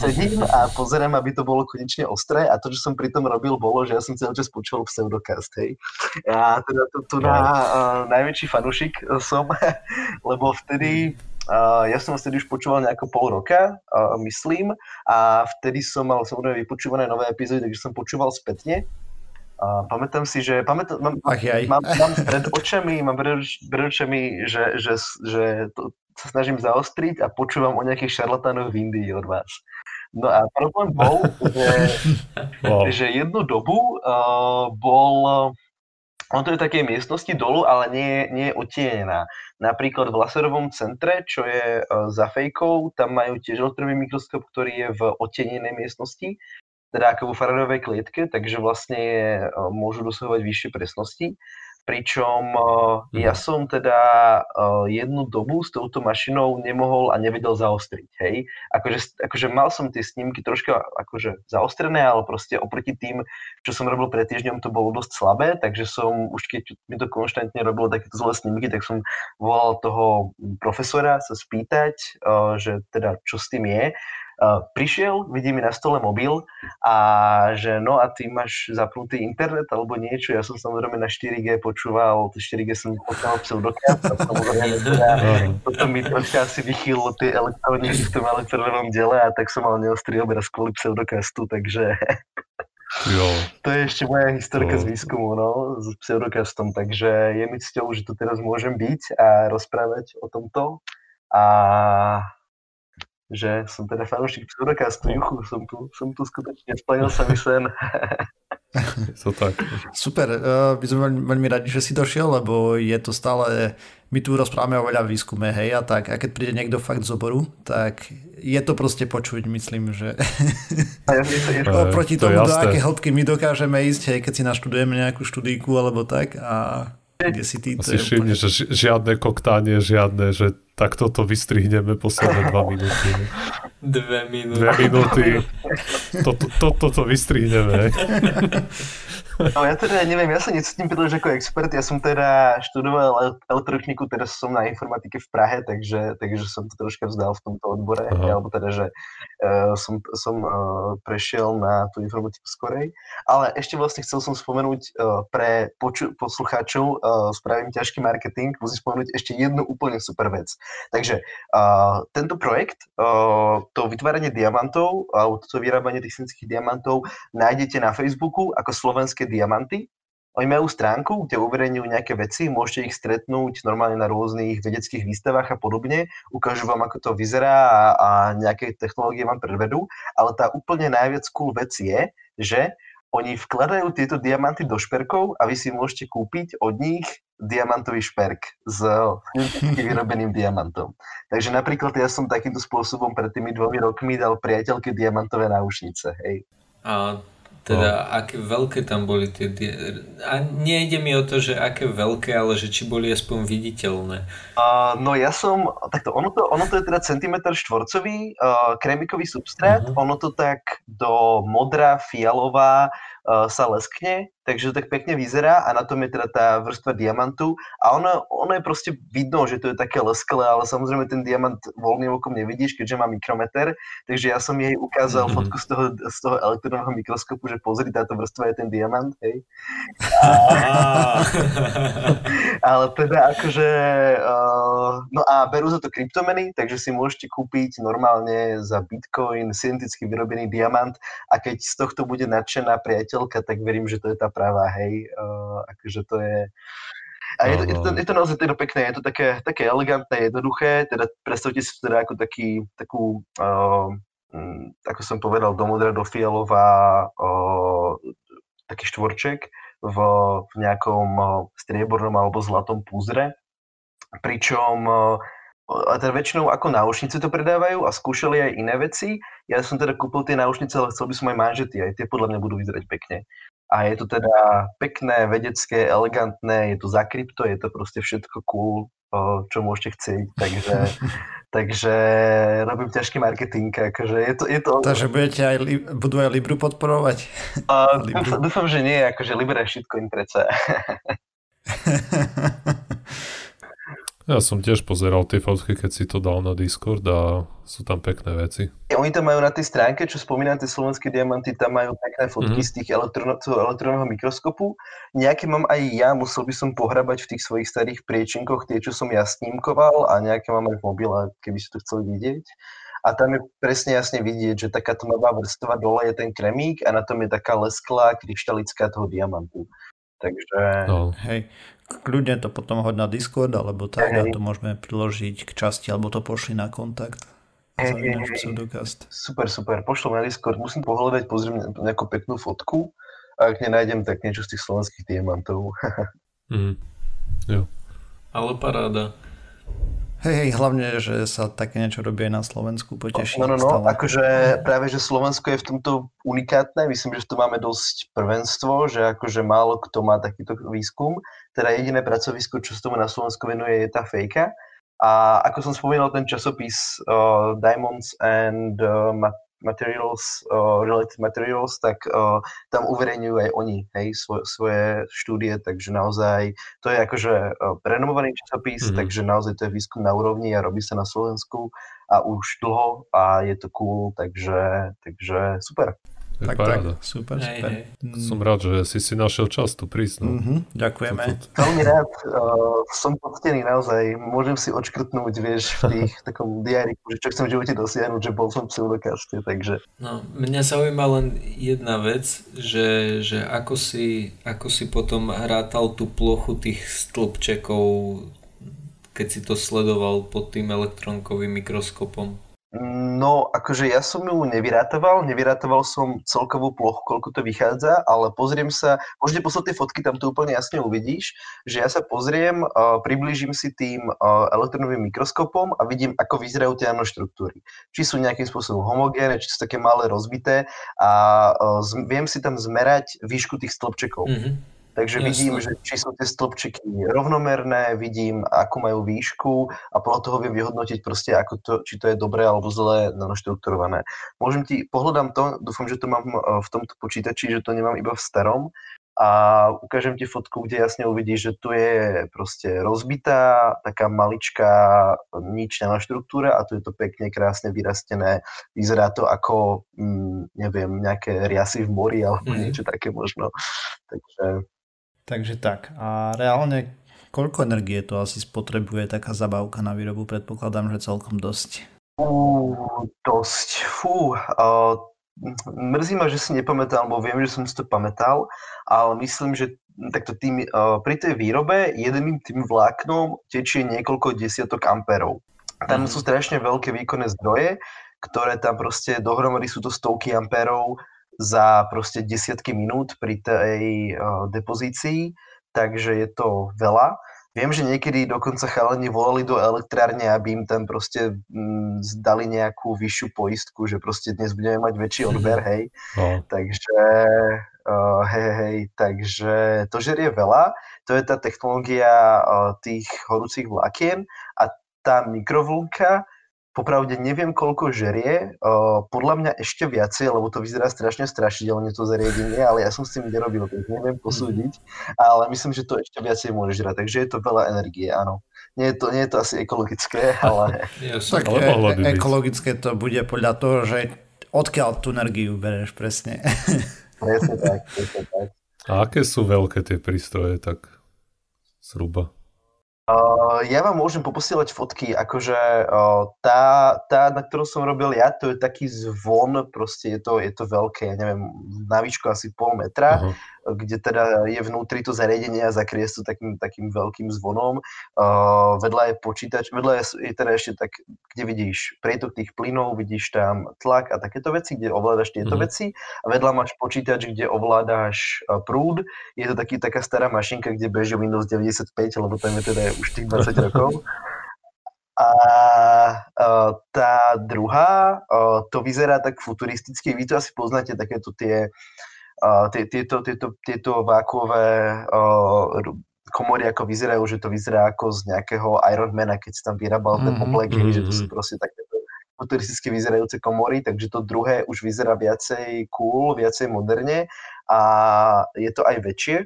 sedím a pozerám, aby to bolo konečne ostré a to, čo som pri tom robil, bolo, že ja som celý čas počul pseudokast, hej. Ja teda tu, tu na uh, najväčší fanušik som, lebo vtedy Uh, ja som vtedy už počúval nejako pol roka, uh, myslím, a vtedy som mal samozrejme vypočúvané nové epizódy, takže som počúval spätne. A pamätám si, že pamätám, mám, Ach, mám, mám pred očami, mám pred, pred očami, že, že, že to, sa snažím zaostriť a počúvam o nejakých šarlatánoch v Indii od vás. No a problém bol, že, wow. že jednu dobu uh, bol ono to je také miestnosti dolu, ale nie, nie je otienená. Napríklad v laserovom centre, čo je uh, za fejkou, tam majú tiež elektrový mikroskop, ktorý je v otienenej miestnosti, teda ako vo Faradovej klietke, takže vlastne je, uh, môžu dosahovať vyššie presnosti. Pričom uh, ja som teda uh, jednu dobu s touto mašinou nemohol a nevedel zaostriť, hej. Akože, akože mal som tie snímky troška akože zaostrené, ale proste oproti tým, čo som robil pred týždňom, to bolo dosť slabé, takže som už keď mi to konštantne robilo takéto zlé snímky, tak som volal toho profesora sa spýtať, uh, že teda čo s tým je prišiel, vidí mi na stole mobil a že no a ty máš zapnutý internet alebo niečo. Ja som samozrejme na 4G počúval, 4G som počúval pseudokast a samozrejme teda, toto mi troška asi vychýlilo tie elektróny v tom elektronovom dele a tak som mal neostrý obraz kvôli pseudokastu, takže Jo. To je ešte moja historka jo. z výskumu, no, s pseudokastom, takže je mi cťou, že tu teraz môžem byť a rozprávať o tomto. A že som teda fanúšik pseudokastu, juchu, som tu, som tu skutočne, splnil sa mi sen. to tak. Super, uh, my sme veľmi, veľmi radi, že si došiel, lebo je to stále, my tu rozprávame o veľa výskume, hej, a tak, a keď príde niekto fakt z oboru, tak je to proste počuť, myslím, že oproti tomu, do aké hĺbky my dokážeme ísť, hej, keď si naštudujeme nejakú študíku alebo tak a kde si ty... Asi všimni, že žiadne koktánie, žiadne, že takto to vystrihneme posledné dva minúty. Dve minúty. Dve minúty. Toto to, to, to, to vystrihneme. No ja teda neviem, ja sa necítim príliš ako expert, ja som teda študoval elektrotechniku, teraz som na informatike v Prahe, takže, takže som to troška vzdal v tomto odbore, Aha. alebo teda, že uh, som, som uh, prešiel na tú informatiku skorej, ale ešte vlastne chcel som spomenúť uh, pre poču- poslucháčov, uh, spravím ťažký marketing, musím spomenúť ešte jednu úplne super vec. Takže uh, tento projekt, uh, to vytváranie diamantov, alebo to vyrábanie tých diamantov nájdete na Facebooku ako slovenské diamanty. Oni majú stránku, kde uverejňujú nejaké veci, môžete ich stretnúť normálne na rôznych vedeckých výstavách a podobne, ukážu vám, ako to vyzerá a, a nejaké technológie vám predvedú, ale tá úplne najviac cool vec je, že oni vkladajú tieto diamanty do šperkov a vy si môžete kúpiť od nich diamantový šperk s vyrobeným diamantom. Takže napríklad ja som takýmto spôsobom pred tými dvomi rokmi dal priateľke diamantové náušnice. Hej. A teda, no. aké veľké tam boli tie... A nejde mi o to, že aké veľké, ale že či boli aspoň viditeľné. Uh, no ja som... Takto, ono to, ono to je teda centimetr štvorcový, uh, kremikový substrát. Uh-huh. Ono to tak do modrá, fialová, sa leskne, takže to tak pekne vyzerá a na tom je teda tá vrstva diamantu a ono, ono je proste vidno, že to je také lesklé, ale samozrejme ten diamant voľným okom nevidíš, keďže má mikrometer, takže ja som jej ukázal mm-hmm. fotku z toho, z toho elektronného mikroskopu, že pozri, táto vrstva je ten diamant, hej. A, ale teda akože, uh, no a berú za to kryptomeny, takže si môžete kúpiť normálne za bitcoin synteticky vyrobený diamant a keď z tohto bude nadšená priateľ priateľka, tak verím, že to je tá pravá, hej. Uh, akože to je... A je to, je, to, je to naozaj teda pekné, je to také, také elegantné, jednoduché, teda predstavte si teda ako taký, takú, uh, ako som povedal, do modra, do fialová, uh, taký štvorček v, v nejakom striebornom alebo zlatom púzre, pričom uh, a teda väčšinou ako náušnice to predávajú a skúšali aj iné veci. Ja som teda kúpil tie náušnice, ale chcel by som aj manžety, aj tie podľa mňa budú vyzerať pekne. A je to teda pekné, vedecké, elegantné, je to za krypto, je to proste všetko cool, čo môžete chcieť, takže, takže robím ťažký marketing, akože je to... Je to... Takže budete aj, budú aj Libru podporovať? Uh, Libru. Dúfam, že nie, akože Libra je shitcoin predsa. Ja som tiež pozeral tie fotky, keď si to dal na Discord a sú tam pekné veci. Oni tam majú na tej stránke, čo spomínam, tie slovenské diamanty, tam majú pekné fotky mm-hmm. z tých elektrónového mikroskopu. Nejaké mám aj ja, musel by som pohrabať v tých svojich starých priečinkoch tie, čo som ja snímkoval a nejaké mám aj v mobile, keby ste to chceli vidieť. a tam je presne jasne vidieť, že taká tmavá vrstva dole je ten kremík a na tom je taká lesklá kryštalická toho diamantu. Takže... No. Hej, kľudne to potom hoď na Discord, alebo tak, hej. a to môžeme priložiť k časti, alebo to pošli na kontakt. Hej, hej. Super, super, pošlom na Discord, musím pohľadať, pozriem nejakú peknú fotku a ak nenájdem, tak niečo z tých slovenských diamantov. mm. Jo. Ale paráda. Hej, hej, hlavne, že sa také niečo robí aj na Slovensku, poteší. No, no, no, akože práve, že Slovensko je v tomto unikátne, myslím, že tu máme dosť prvenstvo, že akože málo kto má takýto výskum, teda jediné pracovisko, čo sa tomu na Slovensku venuje, je tá fejka. A ako som spomínal, ten časopis uh, Diamonds and uh, materials, uh, related materials, tak uh, tam uverejňujú aj oni hej, svoj, svoje štúdie, takže naozaj to je akože uh, prenomovaný časopis, mm-hmm. takže naozaj to je výskum na úrovni a robí sa na Slovensku a už dlho a je to cool, takže, takže super tak, paráda. tak, super, super. Hej, hej. Som rád, že si si našiel čas tu prísť. No. Mm-hmm, ďakujeme. Veľmi rád, uh, som poctený naozaj. Môžem si odškrtnúť, vieš, v tých takom diáriku, že čo chcem v živote dosiahnuť, že bol som v pseudokaste, takže... No, mňa zaujíma len jedna vec, že, že ako, si, ako si potom hrátal tú plochu tých stĺpčekov, keď si to sledoval pod tým elektronkovým mikroskopom. No, akože ja som ju nevyrátoval, nevyrátoval som celkovú plochu, koľko to vychádza, ale pozriem sa, môžete poslať tie fotky, tam to úplne jasne uvidíš, že ja sa pozriem, uh, priblížim si tým uh, elektronovým mikroskopom a vidím, ako vyzerajú tie nanoštruktúry. Či sú nejakým spôsobom homogénne, či sú také malé rozbité a uh, viem si tam zmerať výšku tých stĺpčekov. Mm-hmm. Takže Jasne. vidím, že či sú tie stĺpčiky rovnomerné, vidím, ako majú výšku a podľa toho viem vyhodnotiť proste, ako to, či to je dobré alebo zlé nanoštrukturované. Môžem ti, pohľadám to, dúfam, že to mám e, v tomto počítači, že to nemám iba v starom a ukážem ti fotku, kde jasne uvidíš, že tu je proste rozbitá, taká maličká nič nanoštruktúra a tu je to pekne, krásne vyrastené. Vyzerá to ako, mm, neviem, nejaké riasy v mori alebo mm. niečo také možno. Takže Takže tak. A reálne koľko energie to asi spotrebuje taká zabavka na výrobu? Predpokladám, že celkom dosť. Uh, dosť. Fú. Uh, mrzí ma, že si nepamätal, lebo viem, že som si to pamätal, ale myslím, že takto tým, uh, pri tej výrobe jedným tým vláknom tečie niekoľko desiatok amperov. Tam sú strašne veľké výkonné zdroje, ktoré tam proste dohromady sú to stovky amperov za proste desiatky minút pri tej uh, depozícii, takže je to veľa. Viem, že niekedy dokonca chalani volali do elektrárne, aby im tam proste mm, zdali nejakú vyššiu poistku, že proste dnes budeme mať väčší odber, hej. No. Takže, uh, hej, hej, takže to žerie veľa. To je tá technológia uh, tých horúcich vlákien a tá mikrovlnka, Popravde neviem, koľko žerie, uh, podľa mňa ešte viacej, lebo to vyzerá strašne strašidelne to zariadenie, ale ja som s tým nerobil, tak neviem mhm. posúdiť, ale myslím, že to ešte viacej môže žrať, takže je to veľa energie, áno. Nie je to, nie je to asi ekologické, ale... tak ale e- ekologické to bude podľa toho, že odkiaľ tú energiu bereš presne. presne tak, presne tak. A aké sú veľké tie prístroje, tak zhruba? Uh, ja vám môžem poposielať fotky, akože uh, tá, tá, na ktorú som robil ja, to je taký zvon, proste je to, je to veľké, ja neviem, na výšku asi pol metra. Uh-huh kde teda je vnútri to zariadenie a zakrie to takým, takým veľkým zvonom. Uh, vedľa je počítač, vedľa je, je teda ešte tak, kde vidíš prietok tých plynov, vidíš tam tlak a takéto veci, kde ovládaš tieto mm. veci a vedľa máš počítač, kde ovládáš uh, prúd. Je to taký, taká stará mašinka, kde beží Windows 95, lebo tam je teda už tých 20 rokov. A uh, tá druhá, uh, to vyzerá tak futuristicky, vy to asi poznáte takéto tie tieto, tieto, tieto vákové komory ako vyzerajú, že to vyzerá ako z nejakého Ironmana, keď si tam vyrábal ten mm-hmm. oblek, mm-hmm. že to sú proste takéto futuristicky vyzerajúce komory, takže to druhé už vyzerá viacej cool, viacej moderne a je to aj väčšie.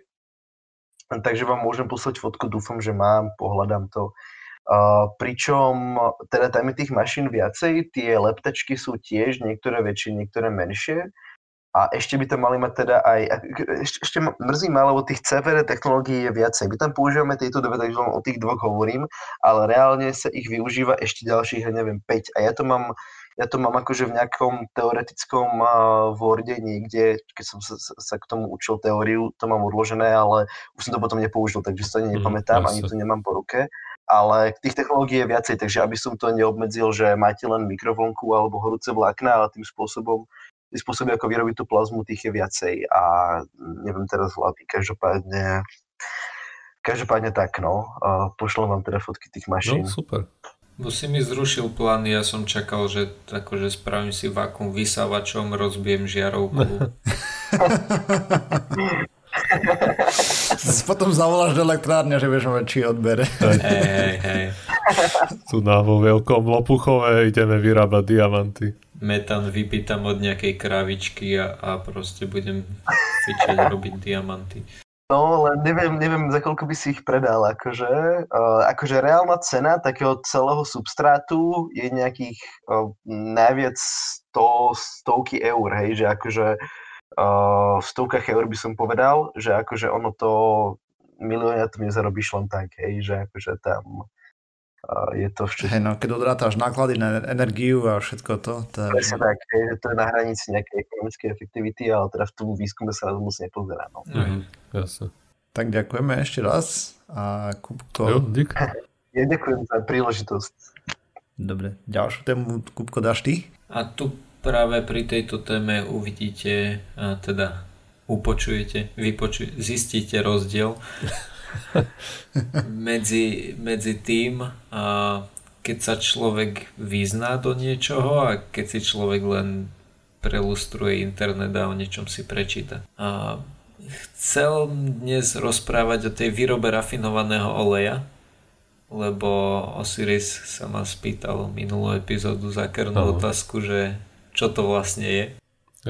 Takže vám môžem poslať fotku, dúfam, že mám, pohľadám to. Uh, pričom teda tam je tých mašín viacej, tie leptačky sú tiež niektoré väčšie, niektoré menšie a ešte by to mali mať teda aj, ešte, ešte mrzí ma, lebo tých CVR technológií je viacej. My tam používame tieto dve, takže len o tých dvoch hovorím, ale reálne sa ich využíva ešte ďalších, ja neviem, 5. A ja to mám, ja to mám akože v nejakom teoretickom uh, Worde niekde, keď som sa, sa k tomu učil teóriu, to mám odložené, ale už som to potom nepoužil, takže sa ani mhm, nepamätám, mm, ani to nemám po ruke. Ale tých technológií je viacej, takže aby som to neobmedzil, že máte len mikrovlnku alebo horúce vlákna, ale tým spôsobom tí spôsoby, ako vyrobiť tú plazmu, tých je viacej a neviem teraz hlavy, každopádne každopádne tak, no. Pošlem vám teda fotky tých mašín. No, super. Bo si mi zrušil plány, ja som čakal, že akože spravím si vakuum vysávačom, rozbijem žiarovku. Potom zavoláš do elektrárne, že vieš či odbere. Hej, hej, hej. Tu na vo veľkom Lopuchove ideme vyrábať diamanty. Metan vypýtam od nejakej kravičky a, a proste budem fičať robiť diamanty. No, len neviem, neviem, za koľko by si ich predal, akože. Uh, akože reálna cena takého celého substrátu je nejakých uh, najviac 100, stovky eur, hej, že akože uh, v stovkách eur by som povedal, že akože ono to milióna to nezarobíš len tak, hej, že akože tam je to všetko. Hey, no, keď odrátaš náklady na energiu a všetko to. Tak... Presne tak, je, to je na hranici nejakej ekonomickej efektivity, ale teda v tom výskume sa na to moc nepozerá. No. Mm-hmm. Jasne. Tak ďakujeme ešte raz a Kupko... Jo, dík. Ja ďakujem za príležitosť. Dobre, ďalšiu tému Kupko dáš ty? A tu práve pri tejto téme uvidíte, a teda upočujete, vypočujete, zistíte rozdiel medzi, medzi tým, keď sa človek vyzná do niečoho a keď si človek len prelustruje internet a o niečom si prečíta. A chcel dnes rozprávať o tej výrobe rafinovaného oleja, lebo Osiris sa ma spýtal minulú epizódu zakernú otázku, že čo to vlastne je.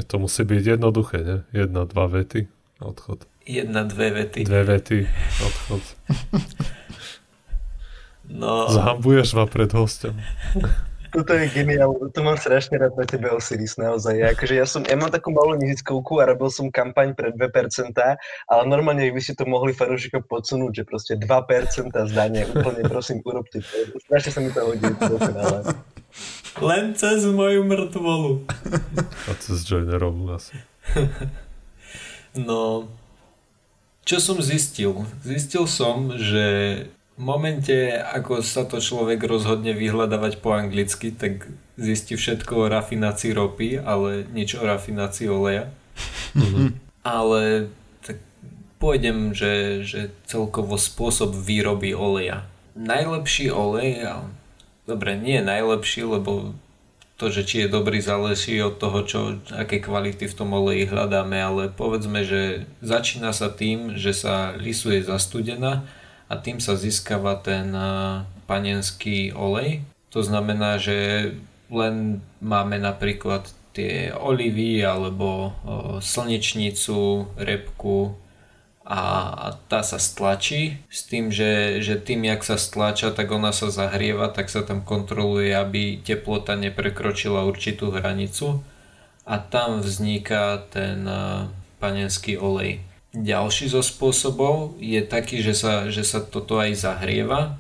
To musí byť jednoduché, ne? Jedna, dva vety, odchod. Jedna, dve vety. Dve vety, odchod. No. Zahambuješ ma pred hostom. Toto je geniálne, to mám strašne rád na tebe Osiris, naozaj. Ja, akože ja, som, ja mám takú malú neziskovku a robil som kampaň pre 2%, ale normálne by ste to mohli fanúšikom podsunúť, že proste 2% zdanie, úplne prosím, urobte to. Strašne sa mi to hodí, to Len cez moju mŕtvolu. A cez Joinerovú asi. No, čo som zistil? Zistil som, že v momente, ako sa to človek rozhodne vyhľadávať po anglicky, tak zistí všetko o rafinácii ropy, ale nič o rafinácii oleja. Mm-hmm. Ale tak pôjdem, že, že celkovo spôsob výroby oleja. Najlepší olej, dobre, nie najlepší, lebo to, že či je dobrý, záleží od toho, čo, aké kvality v tom oleji hľadáme, ale povedzme, že začína sa tým, že sa lisuje zastudená a tým sa získava ten panenský olej. To znamená, že len máme napríklad tie olivy alebo slnečnicu, repku, a tá sa stlačí s tým, že, že tým, jak sa stlača, tak ona sa zahrieva, tak sa tam kontroluje, aby teplota neprekročila určitú hranicu a tam vzniká ten panenský olej. Ďalší zo spôsobov je taký, že sa, že sa toto aj zahrieva.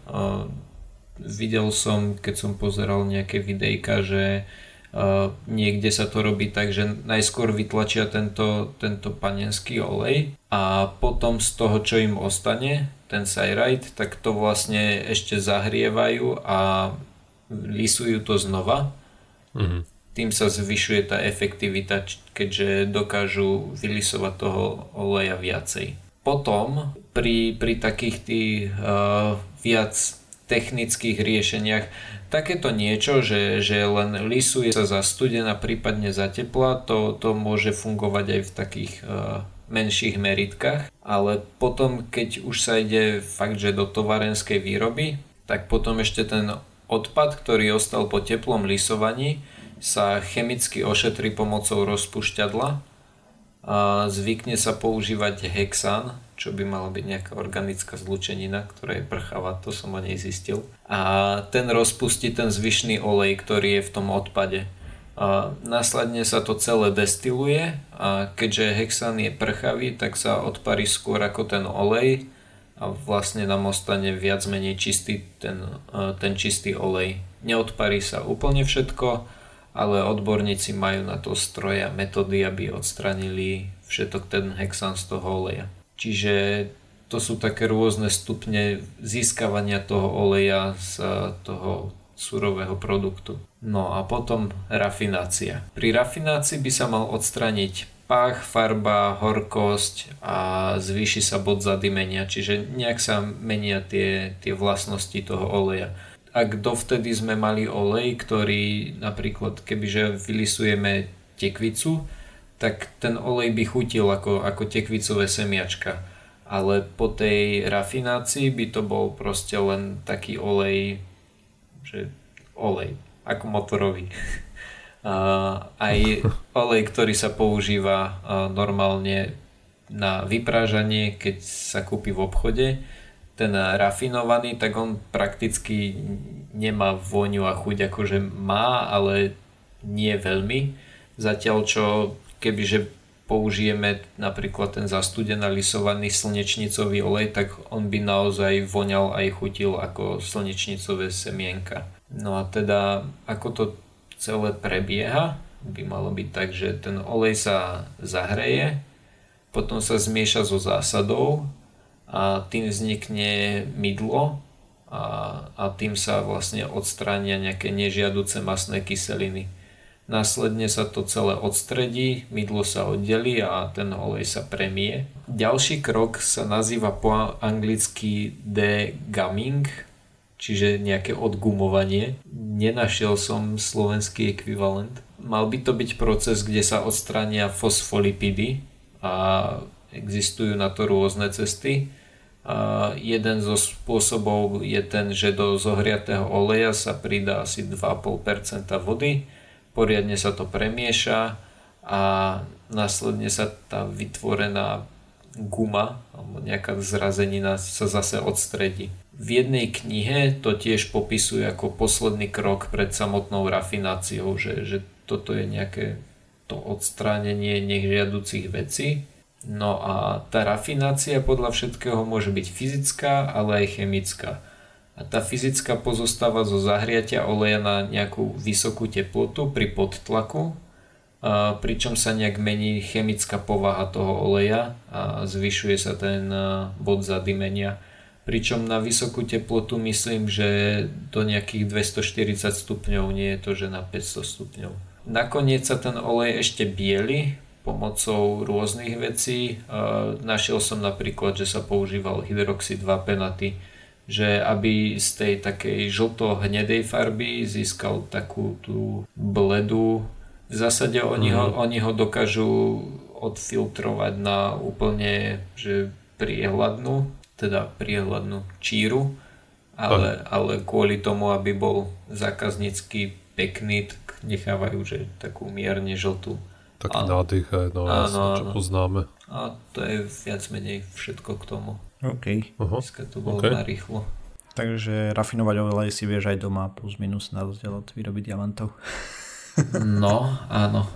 Videl som, keď som pozeral nejaké videjka, že niekde sa to robí tak, že najskôr vytlačia tento, tento panenský olej a potom z toho, čo im ostane, ten sajrajt, tak to vlastne ešte zahrievajú a lisujú to znova. Mm-hmm. Tým sa zvyšuje tá efektivita, keďže dokážu vylisovať toho oleja viacej. Potom pri, pri takých tých uh, viac technických riešeniach takéto niečo, že, že len lisuje sa za studená, prípadne za tepla, to, to môže fungovať aj v takých uh, menších meritkách, ale potom keď už sa ide fakt, že do tovarenskej výroby, tak potom ešte ten odpad, ktorý ostal po teplom lisovaní, sa chemicky ošetrí pomocou rozpušťadla a zvykne sa používať hexán, čo by mala byť nejaká organická zlučenina, ktorá je prchavá, to som o nej zistil. A ten rozpustí ten zvyšný olej, ktorý je v tom odpade. A následne sa to celé destiluje a keďže hexán je prchavý, tak sa odparí skôr ako ten olej a vlastne nám ostane viac menej čistý ten, ten čistý olej. Neodparí sa úplne všetko, ale odborníci majú na to stroje a metódy, aby odstranili všetok ten hexan z toho oleja. Čiže to sú také rôzne stupne získavania toho oleja z toho surového produktu. No a potom rafinácia. Pri rafinácii by sa mal odstraniť pach, farba, horkosť a zvýši sa bod zadymenia, čiže nejak sa menia tie, tie vlastnosti toho oleja. Ak dovtedy sme mali olej, ktorý napríklad kebyže vylisujeme tekvicu, tak ten olej by chutil ako, ako tekvicové semiačka. Ale po tej rafinácii by to bol proste len taký olej, že olej, ako motorový. aj olej, ktorý sa používa normálne na vyprážanie, keď sa kúpi v obchode, ten rafinovaný, tak on prakticky nemá vôňu a chuť akože má, ale nie veľmi. Zatiaľ čo kebyže použijeme napríklad ten zastudená lisovaný slnečnicový olej, tak on by naozaj voňal aj chutil ako slnečnicové semienka. No a teda ako to celé prebieha, by malo byť tak, že ten olej sa zahreje, potom sa zmieša so zásadou a tým vznikne mydlo a, a tým sa vlastne odstránia nejaké nežiaduce masné kyseliny. Následne sa to celé odstredí, mydlo sa oddelí a ten olej sa premie. Ďalší krok sa nazýva po anglicky degumming, čiže nejaké odgumovanie. Nenašiel som slovenský ekvivalent. Mal by to byť proces, kde sa odstránia fosfolipidy a existujú na to rôzne cesty. A jeden zo spôsobov je ten, že do zohriatého oleja sa pridá asi 2,5% vody, poriadne sa to premieša a následne sa tá vytvorená guma alebo nejaká zrazenina sa zase odstredí. V jednej knihe to tiež popisuje ako posledný krok pred samotnou rafináciou, že, že toto je nejaké to odstránenie nežiaducich vecí. No a tá rafinácia podľa všetkého môže byť fyzická, ale aj chemická. A tá fyzická pozostáva zo zahriatia oleja na nejakú vysokú teplotu pri podtlaku, pričom sa nejak mení chemická povaha toho oleja a zvyšuje sa ten bod zadymenia pričom na vysokú teplotu myslím, že do nejakých 240 stupňov, nie je to, že na 500 stupňov. Nakoniec sa ten olej ešte bieli pomocou rôznych vecí. Našiel som napríklad, že sa používal hydroxid 2 penaty, že aby z tej takej žlto-hnedej farby získal takú tú bledu. V zásade oni, mm. ho, mhm. oni ho dokážu odfiltrovať na úplne že priehľadnú teda priehľadnú číru, ale, ale kvôli tomu, aby bol zákaznícky pekný, tak nechávajú, že takú mierne žltú. Taký a, nádych aj, no áno, čo poznáme. A to je viac menej všetko k tomu. OK. Uh-huh. Dneska to bolo okay. narýchlo. Takže rafinovať olej si vieš aj doma plus minus na rozdiel od výroby diamantov. no, áno.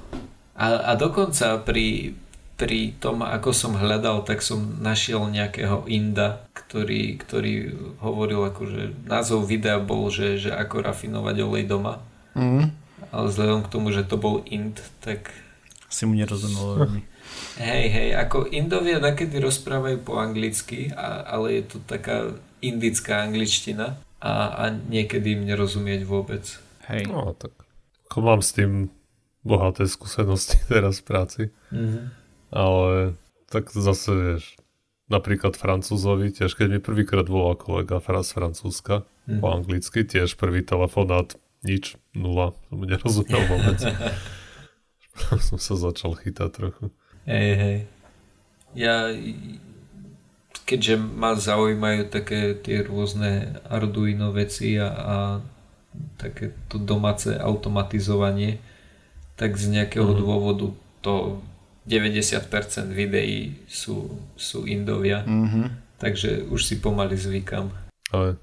A, a dokonca pri, pri tom, ako som hľadal, tak som našiel nejakého Inda, ktorý, ktorý hovoril, akože názov videa bol, že, že ako rafinovať olej doma. Mm. Ale vzhľadom k tomu, že to bol Ind, tak... Si mu nerozumel veľmi. Hej, hej, ako Indovia nakedy rozprávajú po anglicky, a, ale je to taká indická angličtina a, a niekedy im nerozumieť vôbec. Hej. No, tak ako mám s tým bohaté skúsenosti teraz v práci. Mm-hmm ale tak zase vieš, napríklad Francúzovi, tiež keď mi prvýkrát volal kolega z Francúzska mm. po anglicky, tiež prvý telefonát, nič, nula, som nerozumel vôbec. som sa začal chytať trochu. Hej, hej. Ja, keďže ma zaujímajú také tie rôzne Arduino veci a, a také to domáce automatizovanie, tak z nejakého mm. dôvodu to 90% videí sú, sú Indovia, mm-hmm. takže už si pomaly zvykam. Ale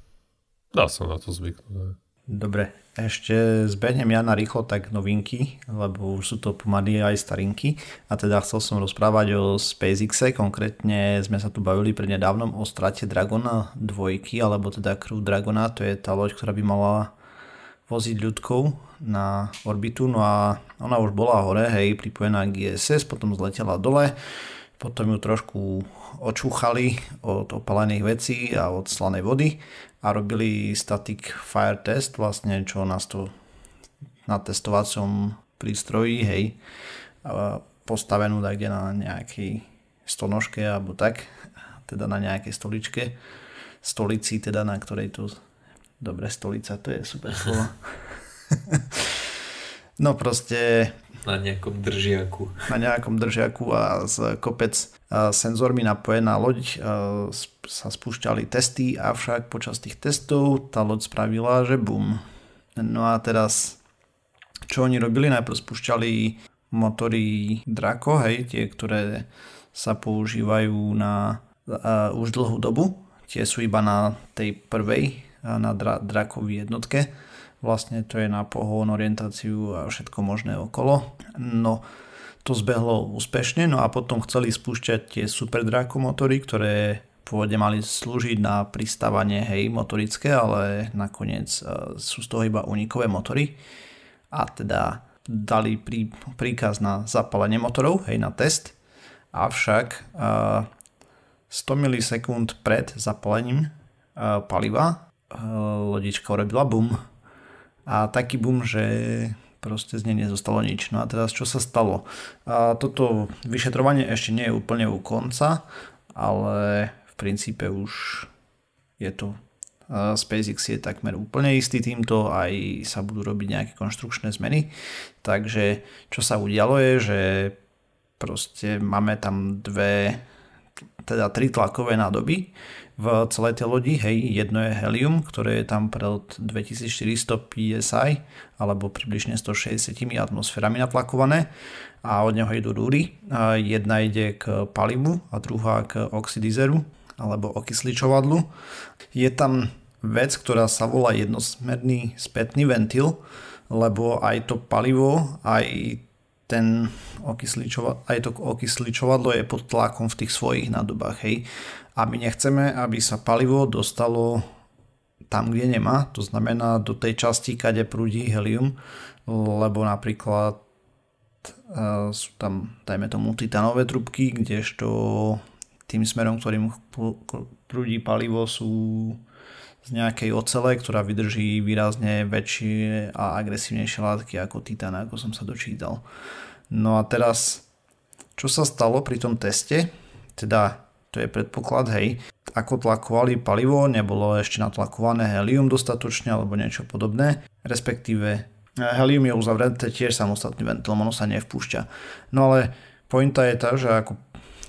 dá sa na to zvyknúť. Dobre, ešte zbehnem ja na rýchlo tak novinky, lebo už sú to pomaly aj starinky. A teda chcel som rozprávať o SpaceXe, konkrétne sme sa tu bavili prednedávnom o strate Dragona 2, alebo teda Crew Dragona, to je tá loď, ktorá by mala voziť ľudkou na orbitu, no a ona už bola hore, hej, pripojená k potom zletela dole, potom ju trošku očúchali od opalených vecí a od slanej vody a robili static fire test, vlastne čo nás to na testovacom prístroji, hej, postavenú tak kde na nejakej stonožke alebo tak, teda na nejakej stoličke, stolici teda, na ktorej tu Dobre, stolica, to je super slovo. no proste... Na nejakom držiaku. Na nejakom držiaku a z kopec senzormi napojená loď sa spúšťali testy, avšak počas tých testov tá loď spravila, že bum. No a teraz, čo oni robili? Najprv spúšťali motory Draco, hej, tie, ktoré sa používajú na uh, už dlhú dobu. Tie sú iba na tej prvej na dra- drakovej jednotke. Vlastne to je na pohon, orientáciu a všetko možné okolo. No to zbehlo úspešne, no a potom chceli spúšťať tie super motory, ktoré pôvodne mali slúžiť na pristávanie hej motorické, ale nakoniec uh, sú z toho iba unikové motory. A teda dali prí, príkaz na zapálenie motorov, hej, na test. Avšak uh, 100 milisekúnd pred zapálením uh, paliva lodička urobila bum. A taký bum, že proste z nej nezostalo nič. No a teraz čo sa stalo? A toto vyšetrovanie ešte nie je úplne u konca, ale v princípe už je to SpaceX je takmer úplne istý týmto, aj sa budú robiť nejaké konštrukčné zmeny. Takže čo sa udialo je, že proste máme tam dve, teda tri tlakové nádoby, v celej tej lodi. Hej, jedno je helium, ktoré je tam pred 2400 psi alebo približne 160 atmosférami natlakované a od neho idú rúry. Jedna ide k palivu a druhá k oxidizeru alebo okysličovadlu. Je tam vec, ktorá sa volá jednosmerný spätný ventil, lebo aj to palivo, aj ten okysličova, aj to okysličovadlo je pod tlakom v tých svojich nádobách. Hej a my nechceme, aby sa palivo dostalo tam, kde nemá, to znamená do tej časti, kade prúdi helium, lebo napríklad uh, sú tam, dajme tomu, titanové trubky, kdežto tým smerom, ktorým prúdi palivo sú z nejakej ocele, ktorá vydrží výrazne väčšie a agresívnejšie látky ako titán, ako som sa dočítal. No a teraz, čo sa stalo pri tom teste? Teda to je predpoklad, hej. Ako tlakovali palivo, nebolo ešte natlakované helium dostatočne alebo niečo podobné, respektíve eh, helium je uzavreté tiež samostatný ventil, ono sa nevpúšťa. No ale pointa je tá, že ako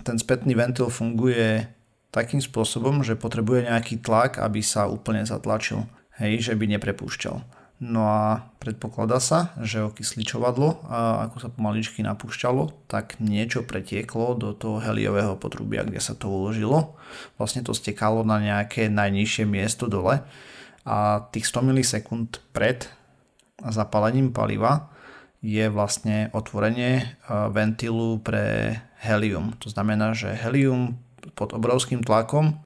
ten spätný ventil funguje takým spôsobom, že potrebuje nejaký tlak, aby sa úplne zatlačil. Hej, že by neprepúšťal. No a predpokladá sa, že okysličovadlo, ako sa pomaličky napúšťalo, tak niečo pretieklo do toho heliového potrubia, kde sa to uložilo. Vlastne to stekalo na nejaké najnižšie miesto dole a tých 100 milisekúnd pred zapálením paliva je vlastne otvorenie ventilu pre helium. To znamená, že helium pod obrovským tlakom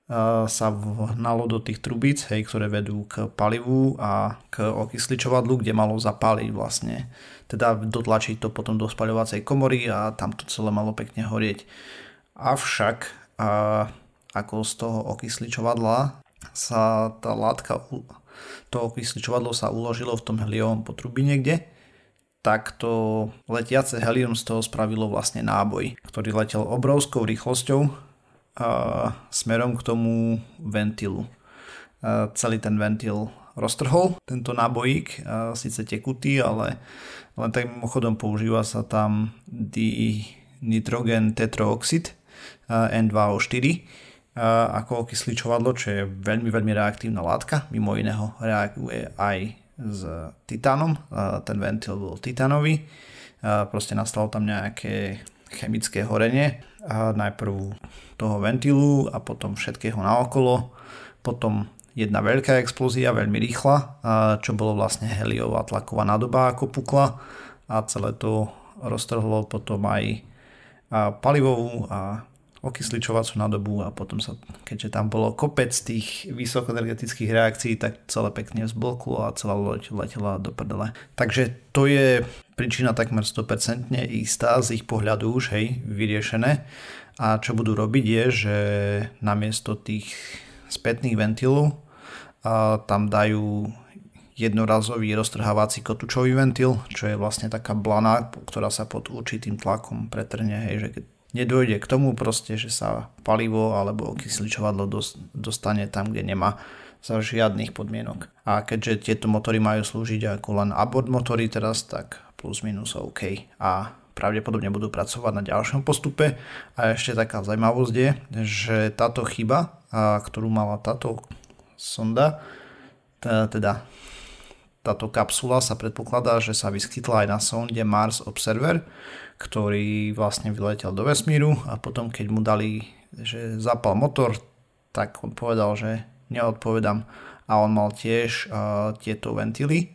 sa vhnalo do tých trubíc, hej, ktoré vedú k palivu a k okysličovadlu, kde malo zapáliť vlastne. Teda dotlačiť to potom do spaľovacej komory a tam to celé malo pekne horieť. Avšak a, ako z toho okysličovadla sa tá látka, to okysličovadlo sa uložilo v tom heliovom potrubí niekde, tak to letiace helium z toho spravilo vlastne náboj, ktorý letel obrovskou rýchlosťou smerom k tomu ventilu. Celý ten ventil roztrhol tento nábojík, síce tekutý, ale len tak mimochodom používa sa tam nitrogen tetrooxid N2O4 ako okysličovadlo, čo je veľmi, veľmi reaktívna látka. Mimo iného reaguje aj s titánom. Ten ventil bol titánový. Proste nastalo tam nejaké chemické horenie. Najprv toho ventilu a potom všetkého naokolo. Potom jedna veľká explózia, veľmi rýchla, čo bolo vlastne heliová tlaková nádoba ako pukla a celé to roztrhlo potom aj palivovú a okysličovacú nádobu a potom sa, keďže tam bolo kopec tých vysokoenergetických reakcií, tak celé pekne zbloklo a celá loď letela do prdele. Takže to je príčina takmer 100% istá z ich pohľadu už, hej, vyriešené. A čo budú robiť je, že namiesto tých spätných ventilov a tam dajú jednorazový roztrhávací kotúčový ventil, čo je vlastne taká blana, ktorá sa pod určitým tlakom pretrne, hej, že keď nedojde k tomu proste, že sa palivo alebo kysličovadlo dostane tam, kde nemá za žiadnych podmienok. A keďže tieto motory majú slúžiť ako len abort motory teraz, tak plus minus OK. A pravdepodobne budú pracovať na ďalšom postupe. A ešte taká zaujímavosť je, že táto chyba, ktorú mala táto sonda, teda táto kapsula sa predpokladá, že sa vyskytla aj na sonde Mars Observer, ktorý vlastne vyletel do vesmíru a potom keď mu dali, že zapal motor, tak on povedal, že neodpovedám a on mal tiež uh, tieto ventily,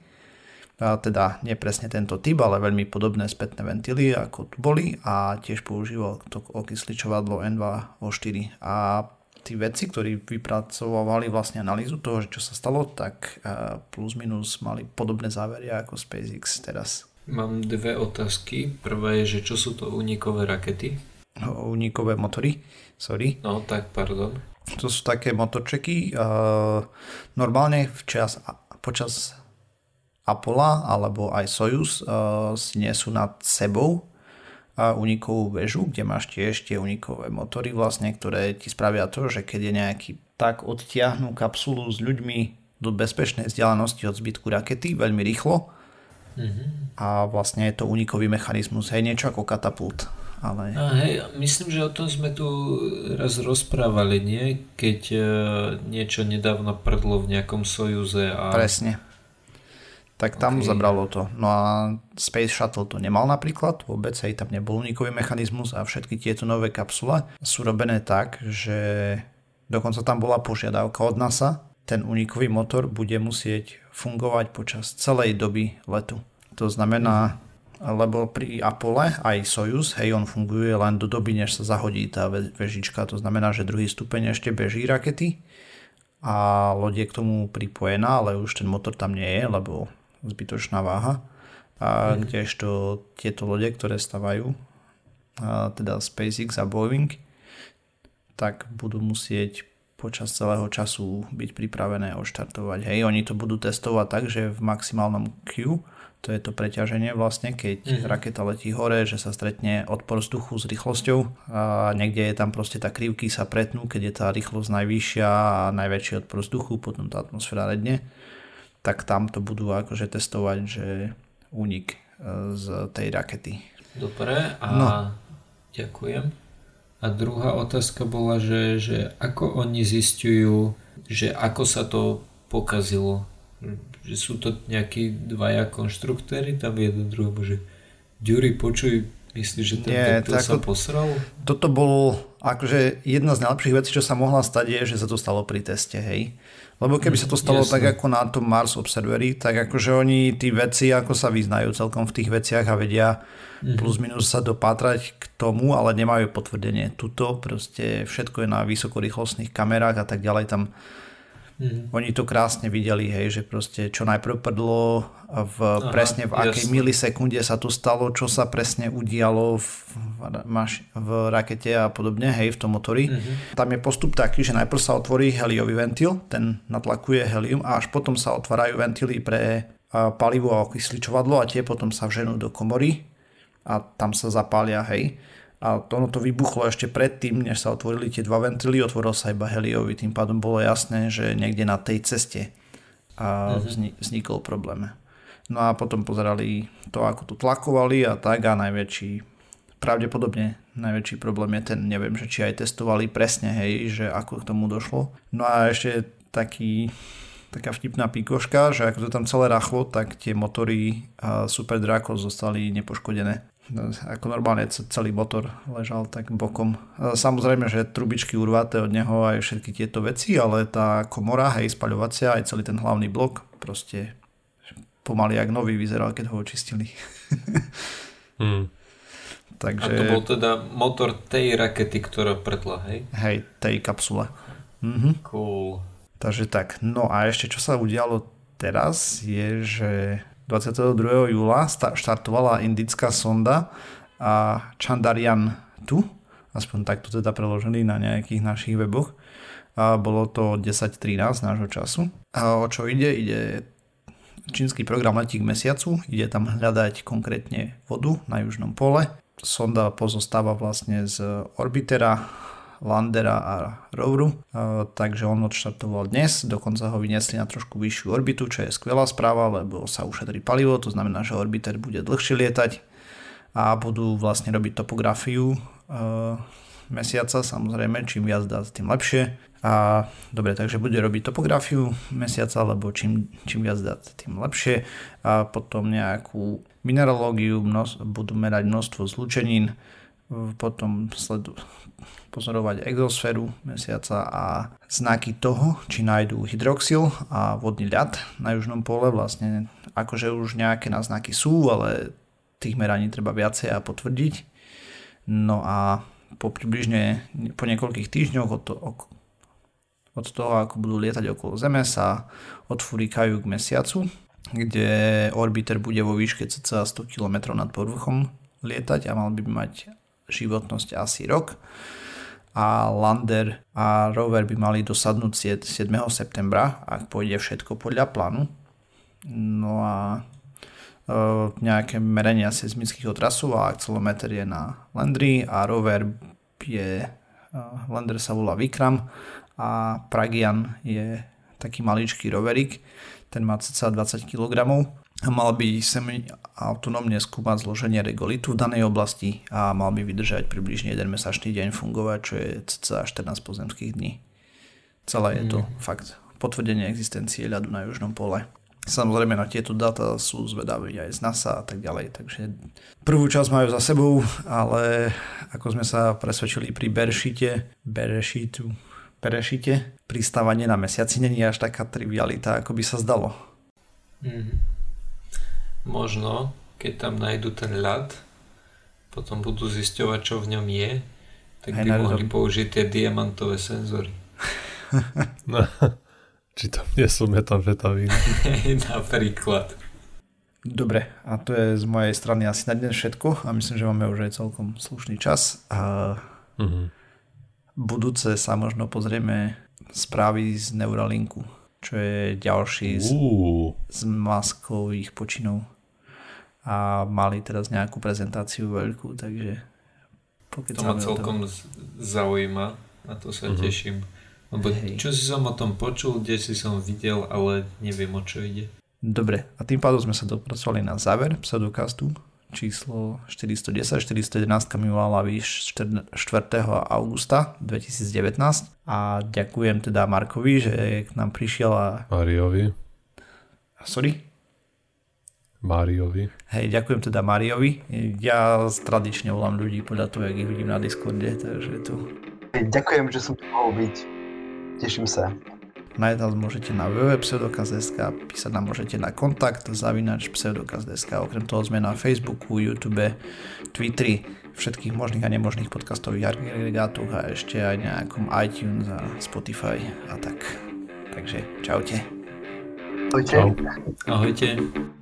uh, teda nie presne tento typ, ale veľmi podobné spätné ventily, ako tu boli a tiež používal to okysličovadlo N2O4 a tí vedci, ktorí vypracovali vlastne analýzu toho, čo sa stalo, tak uh, plus minus mali podobné závery ako SpaceX teraz. Mám dve otázky. Prvá je, že čo sú to únikové rakety? Únikové motory, sorry. No, tak pardon. To sú také motorčeky. Uh, normálne včas, počas Apollo alebo aj Soyuz uh, si nesú nad sebou a unikovú väžu, kde máš tiež tie unikové motory vlastne, ktoré ti spravia to, že keď je nejaký tak odtiahnu kapsulu s ľuďmi do bezpečnej vzdialenosti od zbytku rakety veľmi rýchlo Mm-hmm. A vlastne je to unikový mechanizmus, hej, niečo ako katapult. Ale... A hej, myslím, že o tom sme tu raz rozprávali, nie? Keď e, niečo nedávno prdlo v nejakom Sojuze a... Presne. Tak tam okay. zabralo to. No a Space Shuttle to nemal napríklad, vôbec aj tam nebol unikový mechanizmus a všetky tieto nové kapsule sú robené tak, že dokonca tam bola požiadavka od NASA, ten unikový motor bude musieť fungovať počas celej doby letu. To znamená, lebo pri Apole aj Soyuz, hej, on funguje len do doby, než sa zahodí tá vežička, to znamená, že druhý stupeň ešte beží rakety a loď je k tomu pripojená, ale už ten motor tam nie je, lebo zbytočná váha. A mm. kdežto tieto lode, ktoré stavajú, a teda SpaceX a Boeing, tak budú musieť počas celého času byť pripravené oštartovať. Hej, oni to budú testovať tak, že v maximálnom Q, to je to preťaženie vlastne, keď mm-hmm. raketa letí hore, že sa stretne odpor vzduchu s rýchlosťou a niekde je tam proste tá krivky sa pretnú, keď je tá rýchlosť najvyššia a najväčší odpor vzduchu, potom tá atmosféra redne, tak tam to budú akože testovať, že únik e, z tej rakety. Dobre, a no. ďakujem. A druhá otázka bola, že, že ako oni zistujú, že ako sa to pokazilo. Že sú to nejakí dvaja konštruktéry, tam jeden druhý, že Ďuri, počuj, myslíš, že ten Nie, sa posral? Toto bol akože jedna z najlepších vecí, čo sa mohla stať, je, že sa to stalo pri teste, hej. Lebo keby sa to stalo Jasne. tak ako na tom Mars Observery, tak akože oni tí veci ako sa vyznajú celkom v tých veciach a vedia mm-hmm. plus minus sa dopátrať k tomu, ale nemajú potvrdenie. Tuto proste všetko je na vysokorýchlostných kamerách a tak ďalej. Tam Mm. Oni to krásne videli, hej, že proste čo najprv prdlo v, Aha, presne v akej jasne. milisekunde sa to stalo, čo sa presne udialo v, v, v rakete a podobne, hej, v tom motori. Mm-hmm. Tam je postup taký, že najprv sa otvorí heliový ventil, ten natlakuje helium a až potom sa otvárajú ventily pre palivo a okysličovadlo a tie potom sa vženú do komory a tam sa zapália, hej a to, ono to vybuchlo ešte predtým, než sa otvorili tie dva ventily, otvoril sa iba heliový, tým pádom bolo jasné, že niekde na tej ceste a mhm. vznikol problém. No a potom pozerali to, ako to tlakovali a tak a najväčší, pravdepodobne najväčší problém je ten, neviem, že či aj testovali presne, hej, že ako k tomu došlo. No a ešte taký, taká vtipná pikoška, že ako to tam celé rachlo, tak tie motory Super Draco zostali nepoškodené. No, ako normálne celý motor ležal tak bokom. Samozrejme, že trubičky urvaté od neho aj všetky tieto veci, ale tá komora, hej, spaľovacia, aj celý ten hlavný blok, proste pomaly jak nový vyzeral, keď ho očistili. hmm. Takže... A to bol teda motor tej rakety, ktorá pretla, hej? Hej, tej kapsule. Mhm. Cool. Takže tak, no a ešte čo sa udialo teraz je, že 22. júla štartovala indická sonda a Chandaryan tu, aspoň takto teda preložený na nejakých našich weboch. A bolo to 10.13 nášho času. A o čo ide? Ide čínsky program letí k mesiacu, ide tam hľadať konkrétne vodu na južnom pole. Sonda pozostáva vlastne z orbitera, landera a roveru, takže on odštartoval dnes, dokonca ho vyniesli na trošku vyššiu orbitu, čo je skvelá správa, lebo sa ušetrí palivo, to znamená, že orbiter bude dlhšie lietať a budú vlastne robiť topografiu mesiaca, samozrejme, čím viac dá, tým lepšie. A dobre, takže bude robiť topografiu mesiaca, lebo čím, čím viac dá, tým lepšie. A potom nejakú mineralógiu, mnos, budú merať množstvo zlučenín, potom sledu, pozorovať exosféru mesiaca a znaky toho, či nájdú hydroxyl a vodný ľad na južnom pole. Vlastne akože už nejaké náznaky sú, ale tých meraní treba viacej a potvrdiť. No a po približne po niekoľkých týždňoch od, to, od toho, ako budú lietať okolo Zeme, sa odfúrikajú k mesiacu, kde orbiter bude vo výške cca 100 km nad povrchom lietať a mal by mať životnosť asi rok a lander a rover by mali dosadnúť 7. septembra, ak pôjde všetko podľa plánu. No a e, nejaké merenia seismických otrasov a akcelometer je na Landry a rover je, e, lander sa volá Vikram a Pragian je taký maličký roverik, ten má cca 20 kg a mal by semi autonómne skúmať zloženie regolitu v danej oblasti a mal by vydržať približne jeden mesačný deň fungovať, čo je cca 14 pozemských dní. Celé je to mm. fakt potvrdenie existencie ľadu na južnom pole. Samozrejme na tieto dáta sú zvedaví aj z NASA a tak ďalej, takže prvú časť majú za sebou, ale ako sme sa presvedčili pri Beršite, Berešitu, Berešite, pristávanie na mesiaci není až taká trivialita, ako by sa zdalo. Mm. Možno, keď tam nájdu ten ľad, potom budú zisťovať, čo v ňom je, tak by mohli použiť tie diamantové senzory. no, či tam nie sú metamfetamíny. Napríklad. Dobre, a to je z mojej strany asi na dnes všetko a myslím, že máme už aj celkom slušný čas. A... Uh-huh budúce sa možno pozrieme správy z Neuralinku, čo je ďalší z, z maskových počinov. A mali teraz nejakú prezentáciu veľkú, takže to ma celkom zaujíma, na to sa uh-huh. teším. Lebo Hej. čo si som o tom počul, kde si som videl, ale neviem o čo ide. Dobre, a tým pádom sme sa dopracovali na záver pseudokastu číslo 410. 411 mi výš 4. augusta 2019 a ďakujem teda Markovi, že k nám prišiel a... Mariovi. Sorry? Mariovi. Hej, ďakujem teda Mariovi. Ja tradične volám ľudí podľa toho, jak ich vidím na Discorde, takže to... Ďakujem, že som tu mohol byť. Teším sa. Nájsť nás môžete na www.pseudokaz.sk, písať nám môžete na kontakt zavinač pseudokaz.sk. Okrem toho sme na Facebooku, YouTube, Twitteri, všetkých možných a nemožných podcastových agregátoch a ešte aj nejakom iTunes a Spotify a tak. Takže čaute. Ahojte. Ahojte.